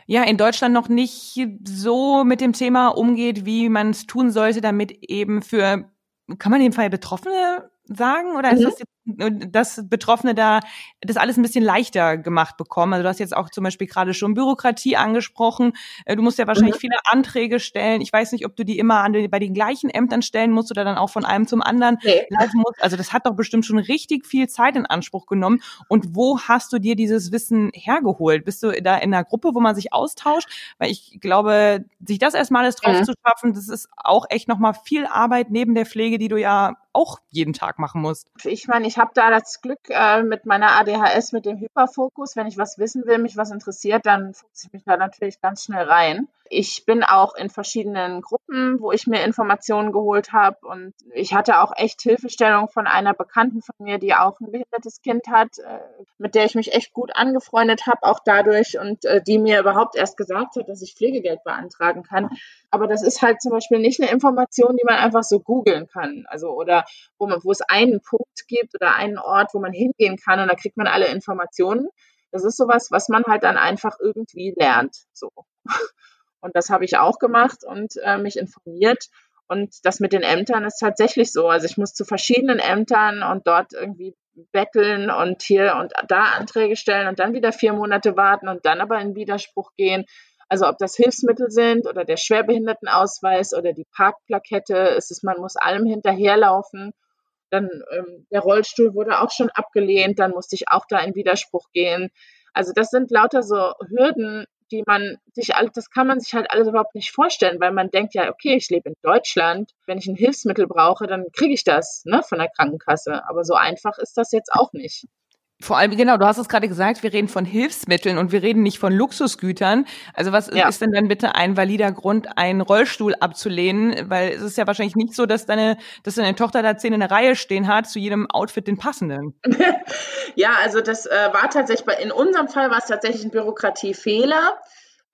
Speaker 3: ja in Deutschland noch nicht so mit dem Thema umgeht, wie man es tun sollte, damit eben für, kann man in dem Fall Betroffene sagen? Oder ist mhm. das jetzt dass Betroffene da das alles ein bisschen leichter gemacht bekommen. Also du hast jetzt auch zum Beispiel gerade schon Bürokratie angesprochen. Äh, du musst ja wahrscheinlich mhm. viele Anträge stellen. Ich weiß nicht, ob du die immer an, bei den gleichen Ämtern stellen musst oder dann auch von einem zum anderen nee. laufen musst. Also das hat doch bestimmt schon richtig viel Zeit in Anspruch genommen. Und wo hast du dir dieses Wissen hergeholt? Bist du da in einer Gruppe, wo man sich austauscht? Weil ich glaube, sich das erstmal alles drauf mhm. zu schaffen, das ist auch echt nochmal viel Arbeit neben der Pflege, die du ja auch jeden Tag machen musst.
Speaker 1: Ich meine, ich habe da das Glück äh, mit meiner ADHS, mit dem Hyperfokus. Wenn ich was wissen will, mich was interessiert, dann fuchse ich mich da natürlich ganz schnell rein. Ich bin auch in verschiedenen Gruppen, wo ich mir Informationen geholt habe. Und ich hatte auch echt Hilfestellung von einer Bekannten von mir, die auch ein behindertes Kind hat, äh, mit der ich mich echt gut angefreundet habe, auch dadurch und äh, die mir überhaupt erst gesagt hat, dass ich Pflegegeld beantragen kann. Aber das ist halt zum Beispiel nicht eine Information, die man einfach so googeln kann. Also oder wo man, wo es einen Punkt gibt oder einen Ort, wo man hingehen kann und da kriegt man alle Informationen. Das ist sowas, was man halt dann einfach irgendwie lernt. So. Und das habe ich auch gemacht und äh, mich informiert. Und das mit den Ämtern ist tatsächlich so. Also ich muss zu verschiedenen Ämtern und dort irgendwie betteln und hier und da Anträge stellen und dann wieder vier Monate warten und dann aber in Widerspruch gehen. Also ob das Hilfsmittel sind oder der Schwerbehindertenausweis oder die Parkplakette, ist es, man muss allem hinterherlaufen. Dann ähm, der Rollstuhl wurde auch schon abgelehnt, dann musste ich auch da in Widerspruch gehen. Also das sind lauter so Hürden, die man sich alles, das kann man sich halt alles überhaupt nicht vorstellen, weil man denkt ja, okay, ich lebe in Deutschland, wenn ich ein Hilfsmittel brauche, dann kriege ich das ne, von der Krankenkasse. Aber so einfach ist das jetzt auch nicht.
Speaker 3: Vor allem, genau, du hast es gerade gesagt, wir reden von Hilfsmitteln und wir reden nicht von Luxusgütern. Also was ja. ist denn dann bitte ein valider Grund, einen Rollstuhl abzulehnen? Weil es ist ja wahrscheinlich nicht so, dass deine, dass deine Tochter da zehn in der Reihe stehen hat, zu jedem Outfit den passenden. [LAUGHS]
Speaker 1: ja, also das äh, war tatsächlich, bei, in unserem Fall war es tatsächlich ein Bürokratiefehler.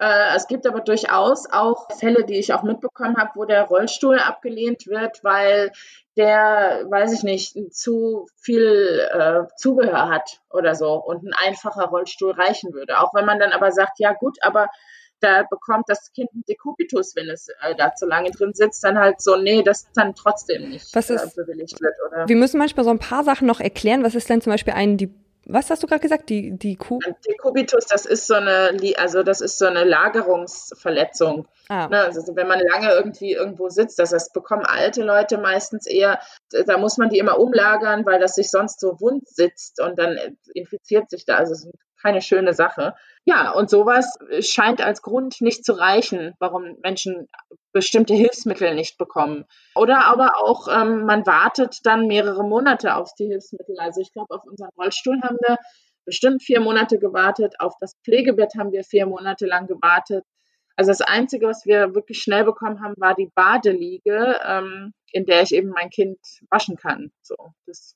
Speaker 1: Äh, es gibt aber durchaus auch Fälle, die ich auch mitbekommen habe, wo der Rollstuhl abgelehnt wird, weil der, weiß ich nicht, zu viel äh, Zubehör hat oder so und ein einfacher Rollstuhl reichen würde. Auch wenn man dann aber sagt, ja gut, aber da bekommt das Kind ein Dekubitus, wenn es äh, da zu lange drin sitzt, dann halt so, nee, das dann trotzdem nicht
Speaker 2: Was ist, äh, bewilligt wird. Oder? Wir müssen manchmal so ein paar Sachen noch erklären. Was ist denn zum Beispiel ein was hast du gerade gesagt? Die, die Kuh?
Speaker 1: Dekubitus, das ist so eine, also das ist so eine Lagerungsverletzung. Ah. Ne, also wenn man lange irgendwie irgendwo sitzt, das, das bekommen alte Leute meistens eher, da muss man die immer umlagern, weil das sich sonst so wund sitzt und dann infiziert sich da. Also es ist keine schöne Sache. Ja, und sowas scheint als Grund nicht zu reichen, warum Menschen bestimmte Hilfsmittel nicht bekommen. Oder aber auch, ähm, man wartet dann mehrere Monate auf die Hilfsmittel. Also ich glaube, auf unseren Rollstuhl haben wir bestimmt vier Monate gewartet, auf das Pflegebett haben wir vier Monate lang gewartet. Also das Einzige, was wir wirklich schnell bekommen haben, war die Badeliege, ähm, in der ich eben mein Kind waschen kann. So, das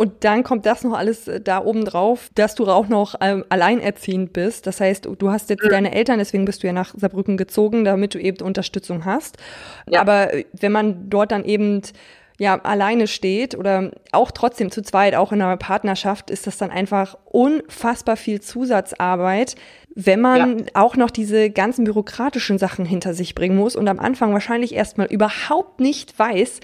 Speaker 2: und dann kommt das noch alles äh, da oben drauf, dass du auch noch ähm, alleinerziehend bist. Das heißt, du hast jetzt deine Eltern, deswegen bist du ja nach Saarbrücken gezogen, damit du eben Unterstützung hast. Ja. Aber äh, wenn man dort dann eben ja alleine steht oder auch trotzdem zu zweit, auch in einer Partnerschaft, ist das dann einfach unfassbar viel Zusatzarbeit, wenn man ja. auch noch diese ganzen bürokratischen Sachen hinter sich bringen muss und am Anfang wahrscheinlich erstmal überhaupt nicht weiß,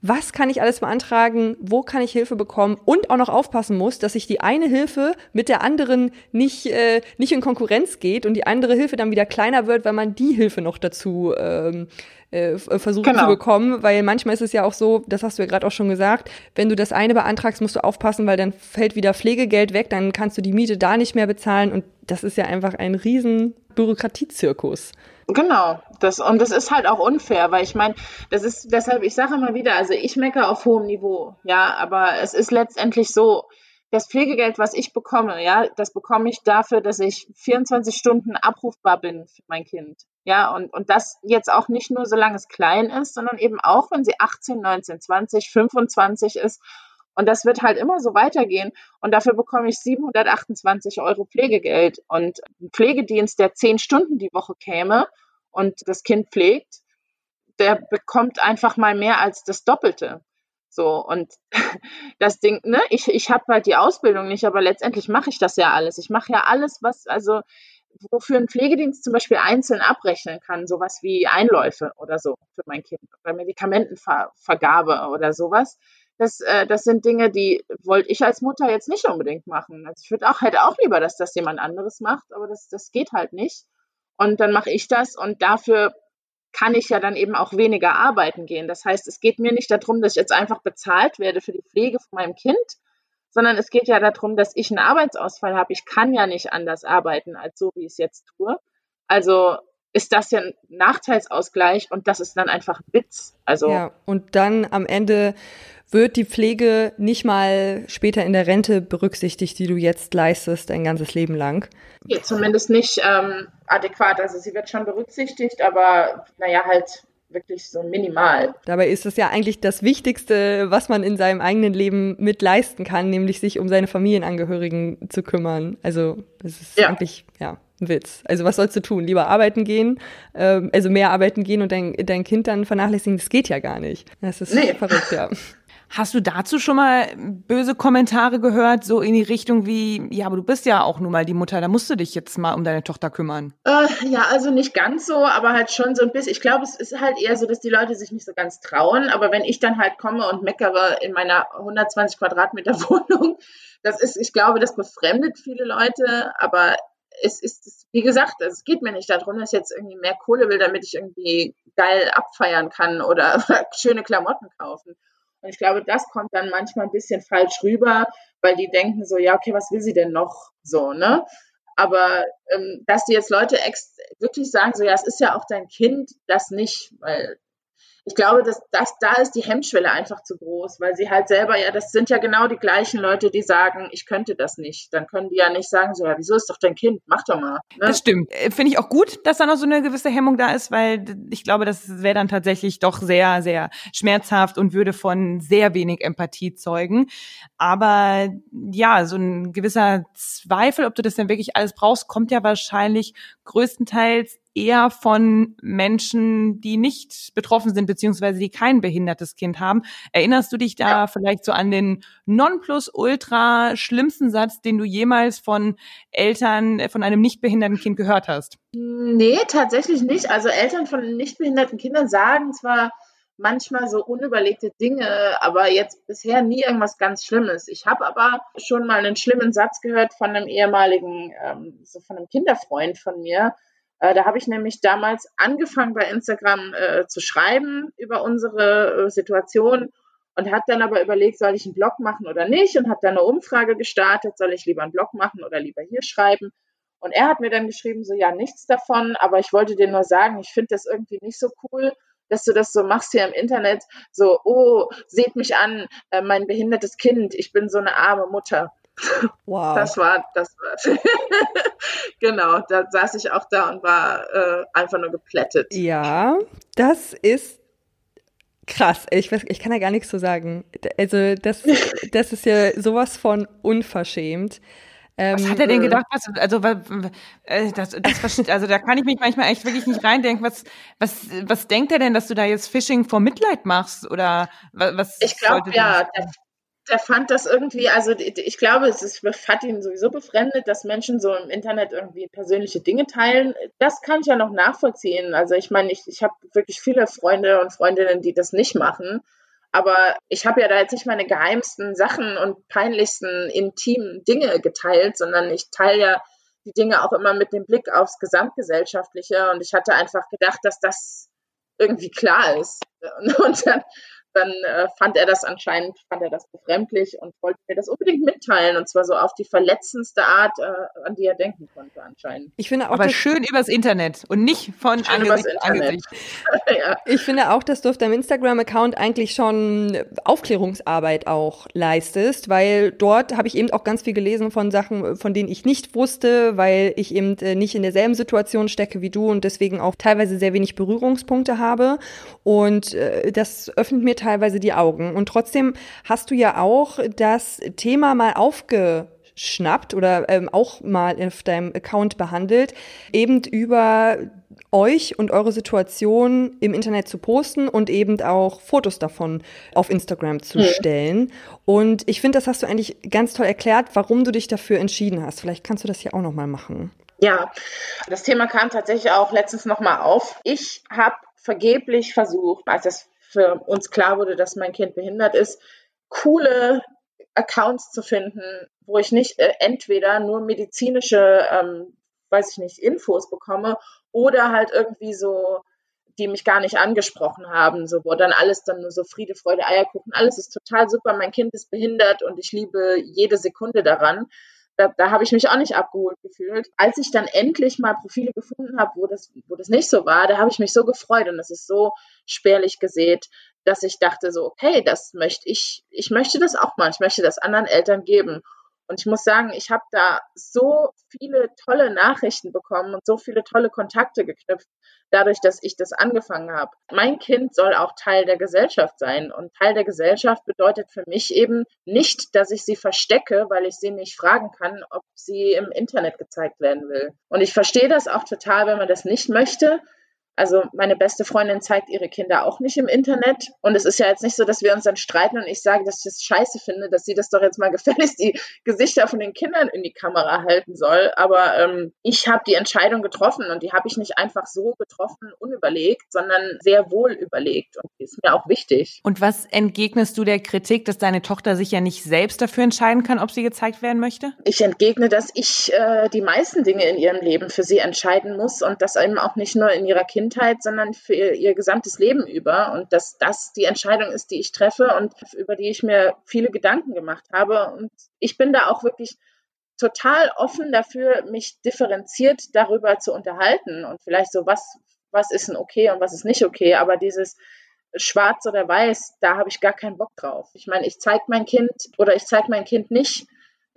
Speaker 2: was kann ich alles beantragen, wo kann ich Hilfe bekommen? Und auch noch aufpassen muss, dass sich die eine Hilfe mit der anderen nicht, äh, nicht in Konkurrenz geht und die andere Hilfe dann wieder kleiner wird, weil man die Hilfe noch dazu ähm, äh, versucht genau. zu bekommen, weil manchmal ist es ja auch so, das hast du ja gerade auch schon gesagt, wenn du das eine beantragst, musst du aufpassen, weil dann fällt wieder Pflegegeld weg, dann kannst du die Miete da nicht mehr bezahlen und das ist ja einfach ein riesen Bürokratiezirkus.
Speaker 1: Genau, das und das ist halt auch unfair, weil ich meine, das ist deshalb, ich sage immer wieder, also ich meckere auf hohem Niveau, ja, aber es ist letztendlich so, das Pflegegeld, was ich bekomme, ja, das bekomme ich dafür, dass ich 24 Stunden abrufbar bin für mein Kind. Ja, und, und das jetzt auch nicht nur, solange es klein ist, sondern eben auch, wenn sie 18, 19, 20, 25 ist. Und das wird halt immer so weitergehen. Und dafür bekomme ich 728 Euro Pflegegeld. Und ein Pflegedienst, der zehn Stunden die Woche käme und das Kind pflegt, der bekommt einfach mal mehr als das Doppelte. So, und [LAUGHS] das Ding, ne, ich, ich habe halt die Ausbildung nicht, aber letztendlich mache ich das ja alles. Ich mache ja alles, was, also, wofür ein Pflegedienst zum Beispiel einzeln abrechnen kann, sowas wie Einläufe oder so für mein Kind oder Medikamentenvergabe oder sowas. Das, äh, das sind Dinge, die wollte ich als Mutter jetzt nicht unbedingt machen. Also ich würde auch, hätte auch lieber, dass das jemand anderes macht, aber das, das geht halt nicht. Und dann mache ich das und dafür kann ich ja dann eben auch weniger arbeiten gehen. Das heißt, es geht mir nicht darum, dass ich jetzt einfach bezahlt werde für die Pflege von meinem Kind, sondern es geht ja darum, dass ich einen Arbeitsausfall habe. Ich kann ja nicht anders arbeiten als so, wie ich es jetzt tue. Also ist das ja ein Nachteilsausgleich und das ist dann einfach Witz. Also
Speaker 2: ja, und dann am Ende wird die Pflege nicht mal später in der Rente berücksichtigt, die du jetzt leistest, ein ganzes Leben lang.
Speaker 1: Ja, zumindest nicht ähm, adäquat. Also sie wird schon berücksichtigt, aber naja, halt wirklich so minimal.
Speaker 2: Dabei ist es ja eigentlich das Wichtigste, was man in seinem eigenen Leben mit leisten kann, nämlich sich um seine Familienangehörigen zu kümmern. Also es ist ja. eigentlich, ja, ein Witz. Also was sollst du tun? Lieber arbeiten gehen, ähm, also mehr arbeiten gehen und dein, dein Kind dann vernachlässigen? Das geht ja gar nicht. Das ist nee. verrückt, ja.
Speaker 3: Hast du dazu schon mal böse Kommentare gehört, so in die Richtung wie, ja, aber du bist ja auch nun mal die Mutter, da musst du dich jetzt mal um deine Tochter kümmern?
Speaker 1: Äh, ja, also nicht ganz so, aber halt schon so ein bisschen. Ich glaube, es ist halt eher so, dass die Leute sich nicht so ganz trauen. Aber wenn ich dann halt komme und meckere in meiner 120 Quadratmeter [LAUGHS] Wohnung, das ist, ich glaube, das befremdet viele Leute, aber es ist, wie gesagt, es geht mir nicht darum, dass ich jetzt irgendwie mehr Kohle will, damit ich irgendwie geil abfeiern kann oder [LAUGHS] schöne Klamotten kaufen. Und ich glaube, das kommt dann manchmal ein bisschen falsch rüber, weil die denken so, ja, okay, was will sie denn noch so, ne? Aber ähm, dass die jetzt Leute wirklich sagen, so, ja, es ist ja auch dein Kind, das nicht, weil ich glaube, dass das, da ist die Hemmschwelle einfach zu groß, weil sie halt selber, ja, das sind ja genau die gleichen Leute, die sagen, ich könnte das nicht. Dann können die ja nicht sagen, so, ja, wieso ist doch dein Kind? Mach doch mal.
Speaker 3: Ne? Das stimmt. Äh, finde ich auch gut, dass da noch so eine gewisse Hemmung da ist, weil ich glaube, das wäre dann tatsächlich doch sehr, sehr schmerzhaft und würde von sehr wenig Empathie zeugen. Aber ja, so ein gewisser Zweifel, ob du das denn wirklich alles brauchst, kommt ja wahrscheinlich größtenteils eher von Menschen, die nicht betroffen sind, beziehungsweise die kein behindertes Kind haben. Erinnerst du dich da ja. vielleicht so an den nonplusultra schlimmsten Satz, den du jemals von Eltern von einem nicht behinderten Kind gehört hast?
Speaker 1: Nee, tatsächlich nicht. Also Eltern von nicht behinderten Kindern sagen zwar manchmal so unüberlegte Dinge, aber jetzt bisher nie irgendwas ganz Schlimmes. Ich habe aber schon mal einen schlimmen Satz gehört von einem ehemaligen, ähm, so von einem Kinderfreund von mir, äh, da habe ich nämlich damals angefangen bei Instagram äh, zu schreiben über unsere äh, Situation und habe dann aber überlegt, soll ich einen Blog machen oder nicht und habe dann eine Umfrage gestartet, soll ich lieber einen Blog machen oder lieber hier schreiben. Und er hat mir dann geschrieben, so ja, nichts davon, aber ich wollte dir nur sagen, ich finde das irgendwie nicht so cool, dass du das so machst hier im Internet, so, oh, seht mich an, äh, mein behindertes Kind, ich bin so eine arme Mutter. Wow. Das war, das war, [LAUGHS] genau, da saß ich auch da und war äh, einfach nur geplättet.
Speaker 2: Ja, das ist krass. Ich, weiß, ich kann da gar nichts zu sagen. Also, das, [LAUGHS] das ist ja sowas von unverschämt.
Speaker 3: was hat er denn ähm, gedacht? Was, also, äh, das, das, also da kann ich mich manchmal echt wirklich nicht reindenken. Was, was, was denkt er denn, dass du da jetzt Phishing vor Mitleid machst? Oder was?
Speaker 1: Ich glaube ja, der, der fand das irgendwie, also ich glaube, es ist, hat ihn sowieso befremdet, dass Menschen so im Internet irgendwie persönliche Dinge teilen. Das kann ich ja noch nachvollziehen. Also ich meine, ich, ich habe wirklich viele Freunde und Freundinnen, die das nicht machen. Aber ich habe ja da jetzt nicht meine geheimsten Sachen und peinlichsten intimen Dinge geteilt, sondern ich teile ja die Dinge auch immer mit dem Blick aufs Gesamtgesellschaftliche. Und ich hatte einfach gedacht, dass das irgendwie klar ist. [LAUGHS] Und dann dann äh, fand er das anscheinend, fand er das befremdlich und wollte mir das unbedingt mitteilen und zwar so auf die verletzendste Art, äh, an die er denken konnte anscheinend.
Speaker 3: Ich finde auch, aber schön übers Internet und nicht von Angesicht zu Angesicht. [LAUGHS]
Speaker 2: ja. Ich finde auch, dass du auf deinem Instagram-Account eigentlich schon Aufklärungsarbeit auch leistest, weil dort habe ich eben auch ganz viel gelesen von Sachen, von denen ich nicht wusste, weil ich eben äh, nicht in derselben Situation stecke wie du und deswegen auch teilweise sehr wenig Berührungspunkte habe und äh, das öffnet mir teilweise die Augen. Und trotzdem hast du ja auch das Thema mal aufgeschnappt oder ähm, auch mal auf deinem Account behandelt, eben über euch und eure Situation im Internet zu posten und eben auch Fotos davon auf Instagram zu ja. stellen. Und ich finde, das hast du eigentlich ganz toll erklärt, warum du dich dafür entschieden hast. Vielleicht kannst du das hier auch noch mal machen.
Speaker 1: Ja, das Thema kam tatsächlich auch letztens noch mal auf. Ich habe vergeblich versucht, als das für uns klar wurde, dass mein Kind behindert ist, coole Accounts zu finden, wo ich nicht äh, entweder nur medizinische, ähm, weiß ich nicht, Infos bekomme oder halt irgendwie so, die mich gar nicht angesprochen haben, so wo dann alles dann nur so Friede, Freude, Eierkuchen, alles ist total super, mein Kind ist behindert und ich liebe jede Sekunde daran da, da habe ich mich auch nicht abgeholt gefühlt. Als ich dann endlich mal Profile gefunden habe, wo das, wo das nicht so war, da habe ich mich so gefreut und das ist so spärlich gesät, dass ich dachte so, okay, das möchte ich, ich möchte das auch mal, ich möchte das anderen Eltern geben. Und ich muss sagen, ich habe da so viele tolle Nachrichten bekommen und so viele tolle Kontakte geknüpft, dadurch, dass ich das angefangen habe. Mein Kind soll auch Teil der Gesellschaft sein. Und Teil der Gesellschaft bedeutet für mich eben nicht, dass ich sie verstecke, weil ich sie nicht fragen kann, ob sie im Internet gezeigt werden will. Und ich verstehe das auch total, wenn man das nicht möchte. Also meine beste Freundin zeigt ihre Kinder auch nicht im Internet. Und es ist ja jetzt nicht so, dass wir uns dann streiten und ich sage, dass ich das scheiße finde, dass sie das doch jetzt mal [LAUGHS] gefälligst die Gesichter von den Kindern in die Kamera halten soll. Aber ähm, ich habe die Entscheidung getroffen und die habe ich nicht einfach so getroffen, unüberlegt, sondern sehr wohl überlegt. Und die ist mir auch wichtig.
Speaker 3: Und was entgegnest du der Kritik, dass deine Tochter sich ja nicht selbst dafür entscheiden kann, ob sie gezeigt werden möchte?
Speaker 1: Ich entgegne, dass ich äh, die meisten Dinge in ihrem Leben für sie entscheiden muss und das eben auch nicht nur in ihrer Kindheit Kindheit, sondern für ihr, ihr, gesamtes Leben über und dass das die Entscheidung ist, die ich treffe und über die ich mir viele Gedanken gemacht habe. Und ich bin da auch wirklich total offen dafür, mich differenziert darüber zu unterhalten und vielleicht so, was, was ist denn okay und was ist nicht okay. Aber dieses Schwarz oder Weiß, da habe ich gar keinen Bock drauf. Ich meine, ich zeige mein Kind oder ich zeige mein Kind nicht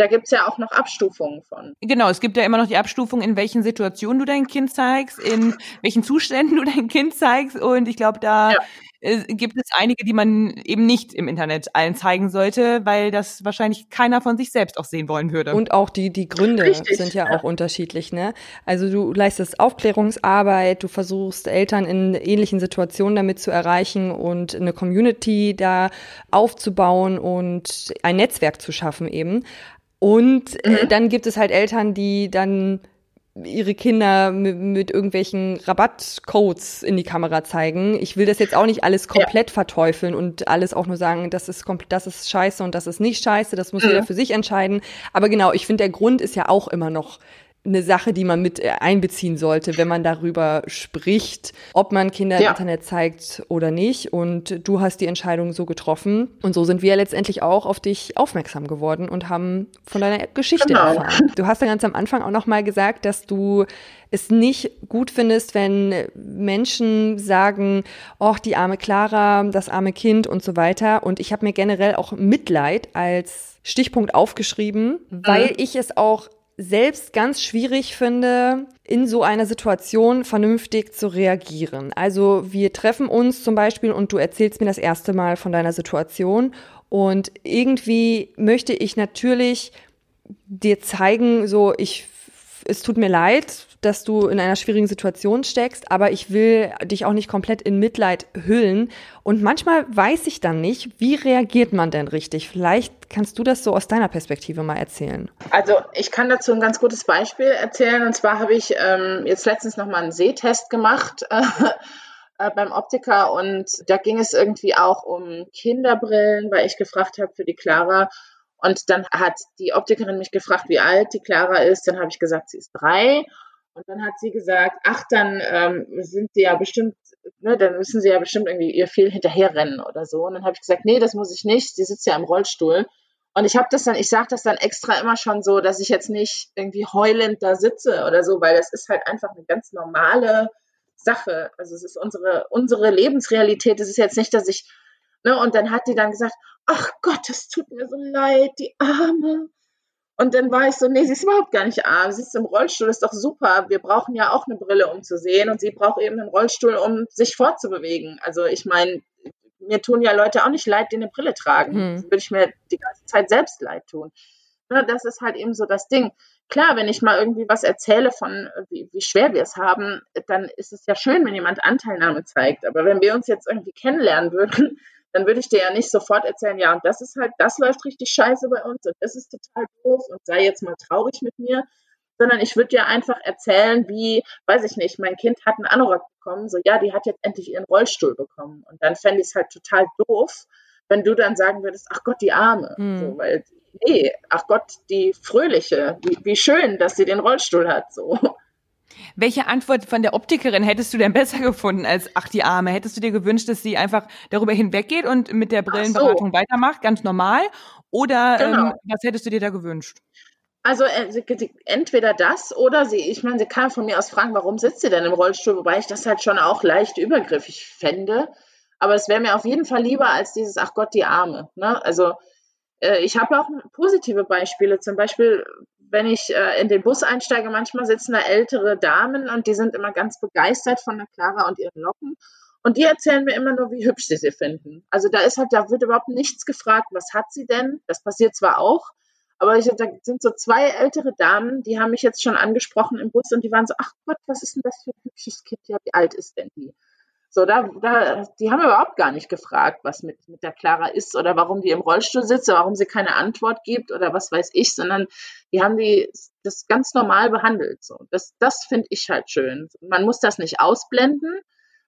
Speaker 1: da gibt es ja auch noch Abstufungen von.
Speaker 3: Genau, es gibt ja immer noch die Abstufung, in welchen Situationen du dein Kind zeigst, in welchen Zuständen du dein Kind zeigst. Und ich glaube, da ja. äh, gibt es einige, die man eben nicht im Internet allen zeigen sollte, weil das wahrscheinlich keiner von sich selbst auch sehen wollen würde.
Speaker 2: Und auch die, die Gründe Richtig, sind ja, ja, auch unterschiedlich, ne? Also du leistest Aufklärungsarbeit, du versuchst Eltern in ähnlichen Situationen damit zu erreichen und eine Community da aufzubauen und ein Netzwerk zu schaffen eben. Und äh, mhm. dann gibt es halt Eltern, die dann ihre Kinder mit, mit, irgendwelchen Rabattcodes in die Kamera zeigen. Ich will das jetzt auch nicht alles komplett ja. verteufeln und alles auch nur sagen, das ist das ist scheiße und das ist nicht scheiße, das muss mhm. jeder für sich entscheiden. Aber genau, ich finde, der Grund ist ja auch immer noch eine Sache, die man mit äh, einbeziehen sollte, wenn man darüber spricht, ob man Kinder ja. im Internet zeigt oder nicht. Und du hast die Entscheidung so getroffen. Und so sind wir letztendlich auch auf dich aufmerksam geworden und haben von deiner Geschichte genau. erfahren. Du hast ja ganz am Anfang auch noch mal gesagt, dass du es nicht gut findest, wenn Menschen sagen, ach, die arme Clara, das arme Kind und so weiter. Und ich habe mir generell auch Mitleid als Stichpunkt aufgeschrieben, mhm. weil ich es auch selbst ganz schwierig finde, in so einer Situation vernünftig zu reagieren. Also wir treffen uns zum Beispiel und du erzählst mir das erste Mal von deiner Situation und irgendwie möchte ich natürlich dir zeigen, so ich, es tut mir leid, dass du in einer schwierigen Situation steckst, aber ich will dich auch nicht komplett in Mitleid hüllen. Und manchmal weiß ich dann nicht, wie reagiert man denn richtig? Vielleicht kannst du das so aus deiner Perspektive mal erzählen.
Speaker 1: Also ich kann dazu ein ganz gutes Beispiel erzählen. Und zwar habe ich ähm, jetzt letztens nochmal einen Sehtest gemacht. [LAUGHS] Äh, beim Optiker und da ging es irgendwie auch um Kinderbrillen, weil ich gefragt habe für die Clara, und dann hat die Optikerin mich gefragt, wie alt die Clara ist. Dann habe ich gesagt, sie ist drei. Und dann hat sie gesagt, ach, dann ähm, sind sie ja bestimmt, ne, dann müssen sie ja bestimmt irgendwie ihr viel hinterherrennen oder so. Und dann habe ich gesagt, nee, das muss ich nicht. Sie sitzt ja im Rollstuhl. Und ich habe das dann, ich sage das dann extra immer schon so, dass ich jetzt nicht irgendwie heulend da sitze oder so, weil das ist halt einfach eine ganz normale Sache. Also es ist unsere, unsere Lebensrealität. Es ist jetzt nicht, dass ich, ne, und dann hat die dann gesagt, ach Gott, es tut mir so leid, die Arme. Und dann war ich so, nee, sie ist überhaupt gar nicht arm. Sie ist im Rollstuhl, ist doch super. Wir brauchen ja auch eine Brille, um zu sehen. Und sie braucht eben einen Rollstuhl, um sich fortzubewegen. Also ich meine, mir tun ja Leute auch nicht leid, die eine Brille tragen. Hm. Das würde ich mir die ganze Zeit selbst leid tun. Ja, das ist halt eben so das Ding. Klar, wenn ich mal irgendwie was erzähle von, wie, wie schwer wir es haben, dann ist es ja schön, wenn jemand Anteilnahme zeigt. Aber wenn wir uns jetzt irgendwie kennenlernen würden, dann würde ich dir ja nicht sofort erzählen, ja, und das ist halt, das läuft richtig scheiße bei uns und das ist total doof und sei jetzt mal traurig mit mir, sondern ich würde dir einfach erzählen, wie, weiß ich nicht, mein Kind hat einen Anorak bekommen, so, ja, die hat jetzt endlich ihren Rollstuhl bekommen und dann fände ich es halt total doof, wenn du dann sagen würdest, ach Gott, die Arme, hm. so, weil, nee, ach Gott, die Fröhliche, wie, wie schön, dass sie den Rollstuhl hat, so.
Speaker 3: Welche Antwort von der Optikerin hättest du denn besser gefunden als ach die Arme? Hättest du dir gewünscht, dass sie einfach darüber hinweggeht und mit der Brillenberatung so. weitermacht, ganz normal? Oder ähm, genau. ähm, was hättest du dir da gewünscht?
Speaker 1: Also äh, entweder das oder sie, ich meine, sie kann von mir aus fragen, warum sitzt sie denn im Rollstuhl, wobei ich das halt schon auch leicht übergriffig fände. Aber es wäre mir auf jeden Fall lieber als dieses, ach Gott, die Arme. Ne? Also äh, ich habe auch positive Beispiele. Zum Beispiel wenn ich äh, in den Bus einsteige, manchmal sitzen da ältere Damen und die sind immer ganz begeistert von der Clara und ihren Locken. Und die erzählen mir immer nur, wie hübsch sie sie finden. Also da ist halt, da wird überhaupt nichts gefragt, was hat sie denn? Das passiert zwar auch, aber ich, da sind so zwei ältere Damen, die haben mich jetzt schon angesprochen im Bus und die waren so, ach Gott, was ist denn das für ein hübsches Kind? Ja, wie alt ist denn die? So, da, da, die haben überhaupt gar nicht gefragt, was mit, mit der Clara ist oder warum die im Rollstuhl sitzt oder warum sie keine Antwort gibt oder was weiß ich, sondern die haben die das ganz normal behandelt. So, das, das finde ich halt schön. Man muss das nicht ausblenden.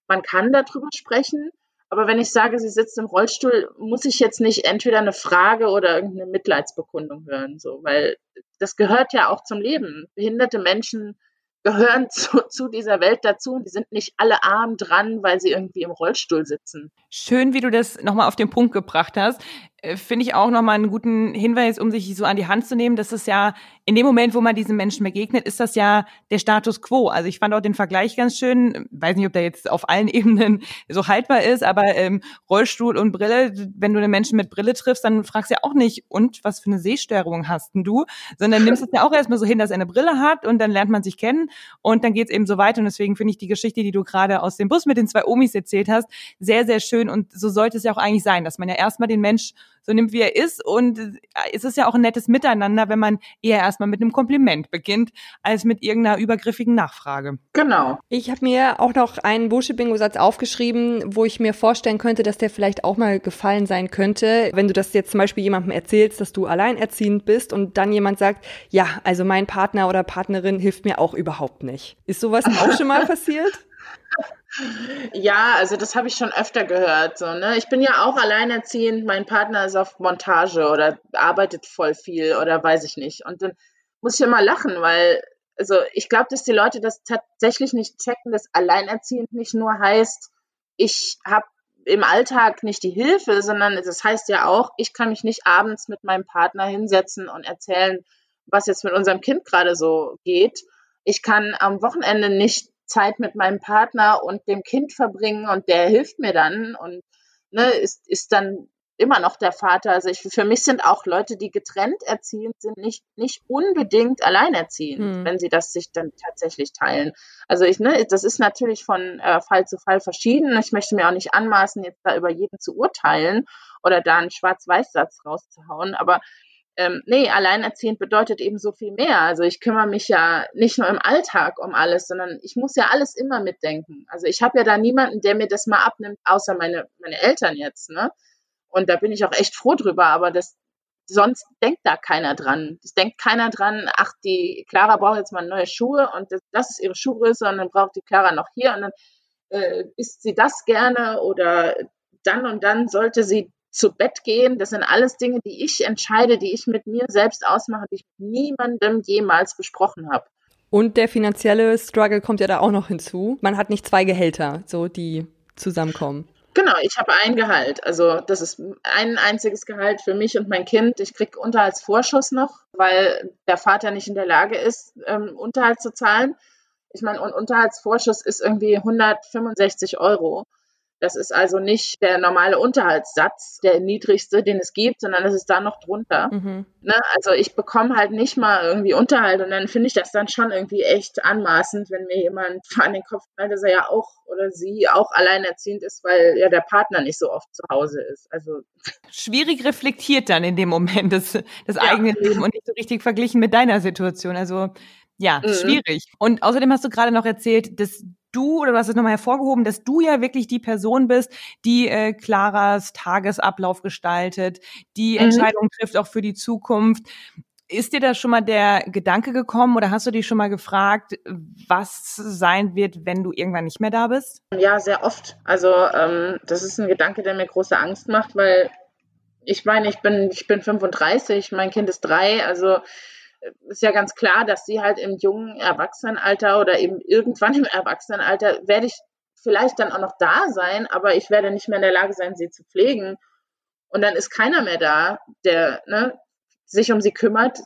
Speaker 1: Man kann darüber sprechen. Aber wenn ich sage, sie sitzt im Rollstuhl, muss ich jetzt nicht entweder eine Frage oder irgendeine Mitleidsbekundung hören, so, weil das gehört ja auch zum Leben. Behinderte Menschen gehören [LAUGHS] zu, zu dieser Welt dazu und die sind nicht alle arm dran, weil sie irgendwie im Rollstuhl sitzen.
Speaker 3: Schön, wie du das nochmal auf den Punkt gebracht hast. Äh, finde ich auch nochmal einen guten Hinweis, um sich so an die Hand zu nehmen. Das ist ja, in dem Moment, wo man diesen Menschen begegnet, ist das ja der Status quo. Also ich fand auch den Vergleich ganz schön. Weiß nicht, ob der jetzt auf allen [LAUGHS] Ebenen so haltbar ist, aber ähm, Rollstuhl und Brille, wenn du einen Menschen mit Brille triffst, dann fragst du ja auch nicht, und was für eine Sehstörung hast denn du? Sondern nimmst es ja auch erstmal so hin, dass er eine Brille hat und dann lernt man sich kennen und dann geht's eben so weiter. Und deswegen finde ich die Geschichte, die du gerade aus dem Bus mit den zwei Omis erzählt hast, sehr, sehr schön. Und so sollte es ja auch eigentlich sein, dass man ja erstmal den Mensch so nimmt, wie er ist. Und äh, es ist ja auch ein nettes Miteinander, wenn man eher erstmal mit einem Kompliment beginnt, als mit irgendeiner übergriffigen Nachfrage.
Speaker 1: Genau.
Speaker 2: Ich habe mir auch noch einen Bullshit-Bingo-Satz aufgeschrieben, wo ich mir vorstellen könnte, dass der vielleicht auch mal gefallen sein könnte. Wenn du das jetzt zum Beispiel jemandem erzählst, dass du alleinerziehend bist und dann jemand sagt, ja, also mein Partner oder Partnerin hilft mir auch überhaupt nicht. Ist sowas auch schon mal [LAUGHS] passiert?
Speaker 1: Ja, also das habe ich schon öfter gehört. So, ne? Ich bin ja auch alleinerziehend, mein Partner ist auf Montage oder arbeitet voll viel oder weiß ich nicht. Und dann muss ich immer lachen, weil, also ich glaube, dass die Leute das tatsächlich nicht checken, dass alleinerziehend nicht nur heißt, ich habe im Alltag nicht die Hilfe, sondern das heißt ja auch, ich kann mich nicht abends mit meinem Partner hinsetzen und erzählen, was jetzt mit unserem Kind gerade so geht. Ich kann am Wochenende nicht Zeit mit meinem Partner und dem Kind verbringen und der hilft mir dann und ne, ist, ist dann immer noch der Vater. Also ich, für mich sind auch Leute, die getrennt erziehend sind, nicht, nicht unbedingt alleinerziehend, hm. wenn sie das sich dann tatsächlich teilen. Also ich, ne, das ist natürlich von äh, Fall zu Fall verschieden. Ich möchte mir auch nicht anmaßen, jetzt da über jeden zu urteilen oder da einen Schwarz-Weiß-Satz rauszuhauen. Aber ähm, nee, alleinerziehend bedeutet eben so viel mehr. Also ich kümmere mich ja nicht nur im Alltag um alles, sondern ich muss ja alles immer mitdenken. Also ich habe ja da niemanden, der mir das mal abnimmt, außer meine, meine Eltern jetzt, ne? Und da bin ich auch echt froh drüber, aber das, sonst denkt da keiner dran. Es denkt keiner dran, ach, die Clara braucht jetzt mal neue Schuhe und das, das ist ihre Schuhgröße und dann braucht die Clara noch hier und dann äh, isst sie das gerne oder dann und dann sollte sie zu Bett gehen. Das sind alles Dinge, die ich entscheide, die ich mit mir selbst ausmache, die ich mit niemandem jemals besprochen habe.
Speaker 2: Und der finanzielle Struggle kommt ja da auch noch hinzu. Man hat nicht zwei Gehälter, so die zusammenkommen.
Speaker 1: Genau, ich habe ein Gehalt. Also das ist ein einziges Gehalt für mich und mein Kind. Ich kriege Unterhaltsvorschuss noch, weil der Vater nicht in der Lage ist, ähm, Unterhalt zu zahlen. Ich meine, und Unterhaltsvorschuss ist irgendwie 165 Euro. Das ist also nicht der normale Unterhaltssatz, der niedrigste, den es gibt, sondern das ist da noch drunter. Mhm. Ne? Also ich bekomme halt nicht mal irgendwie Unterhalt und dann finde ich das dann schon irgendwie echt anmaßend, wenn mir jemand [LAUGHS] an den Kopf knallt, dass er ja auch oder sie auch alleinerziehend ist, weil ja der Partner nicht so oft zu Hause ist. Also
Speaker 3: schwierig reflektiert dann in dem Moment das, das ja. eigene Leben und nicht so richtig verglichen mit deiner Situation. Also ja, mhm. schwierig. Und außerdem hast du gerade noch erzählt, dass du, oder du hast es nochmal hervorgehoben, dass du ja wirklich die Person bist, die äh, Claras Tagesablauf gestaltet, die mhm. Entscheidungen trifft auch für die Zukunft. Ist dir da schon mal der Gedanke gekommen oder hast du dich schon mal gefragt, was sein wird, wenn du irgendwann nicht mehr da bist?
Speaker 1: Ja, sehr oft. Also ähm, das ist ein Gedanke, der mir große Angst macht, weil ich meine, ich bin, ich bin 35, mein Kind ist drei, also ist ja ganz klar, dass sie halt im jungen Erwachsenenalter oder eben irgendwann im Erwachsenenalter werde ich vielleicht dann auch noch da sein, aber ich werde nicht mehr in der Lage sein, sie zu pflegen. Und dann ist keiner mehr da, der ne, sich um sie kümmert.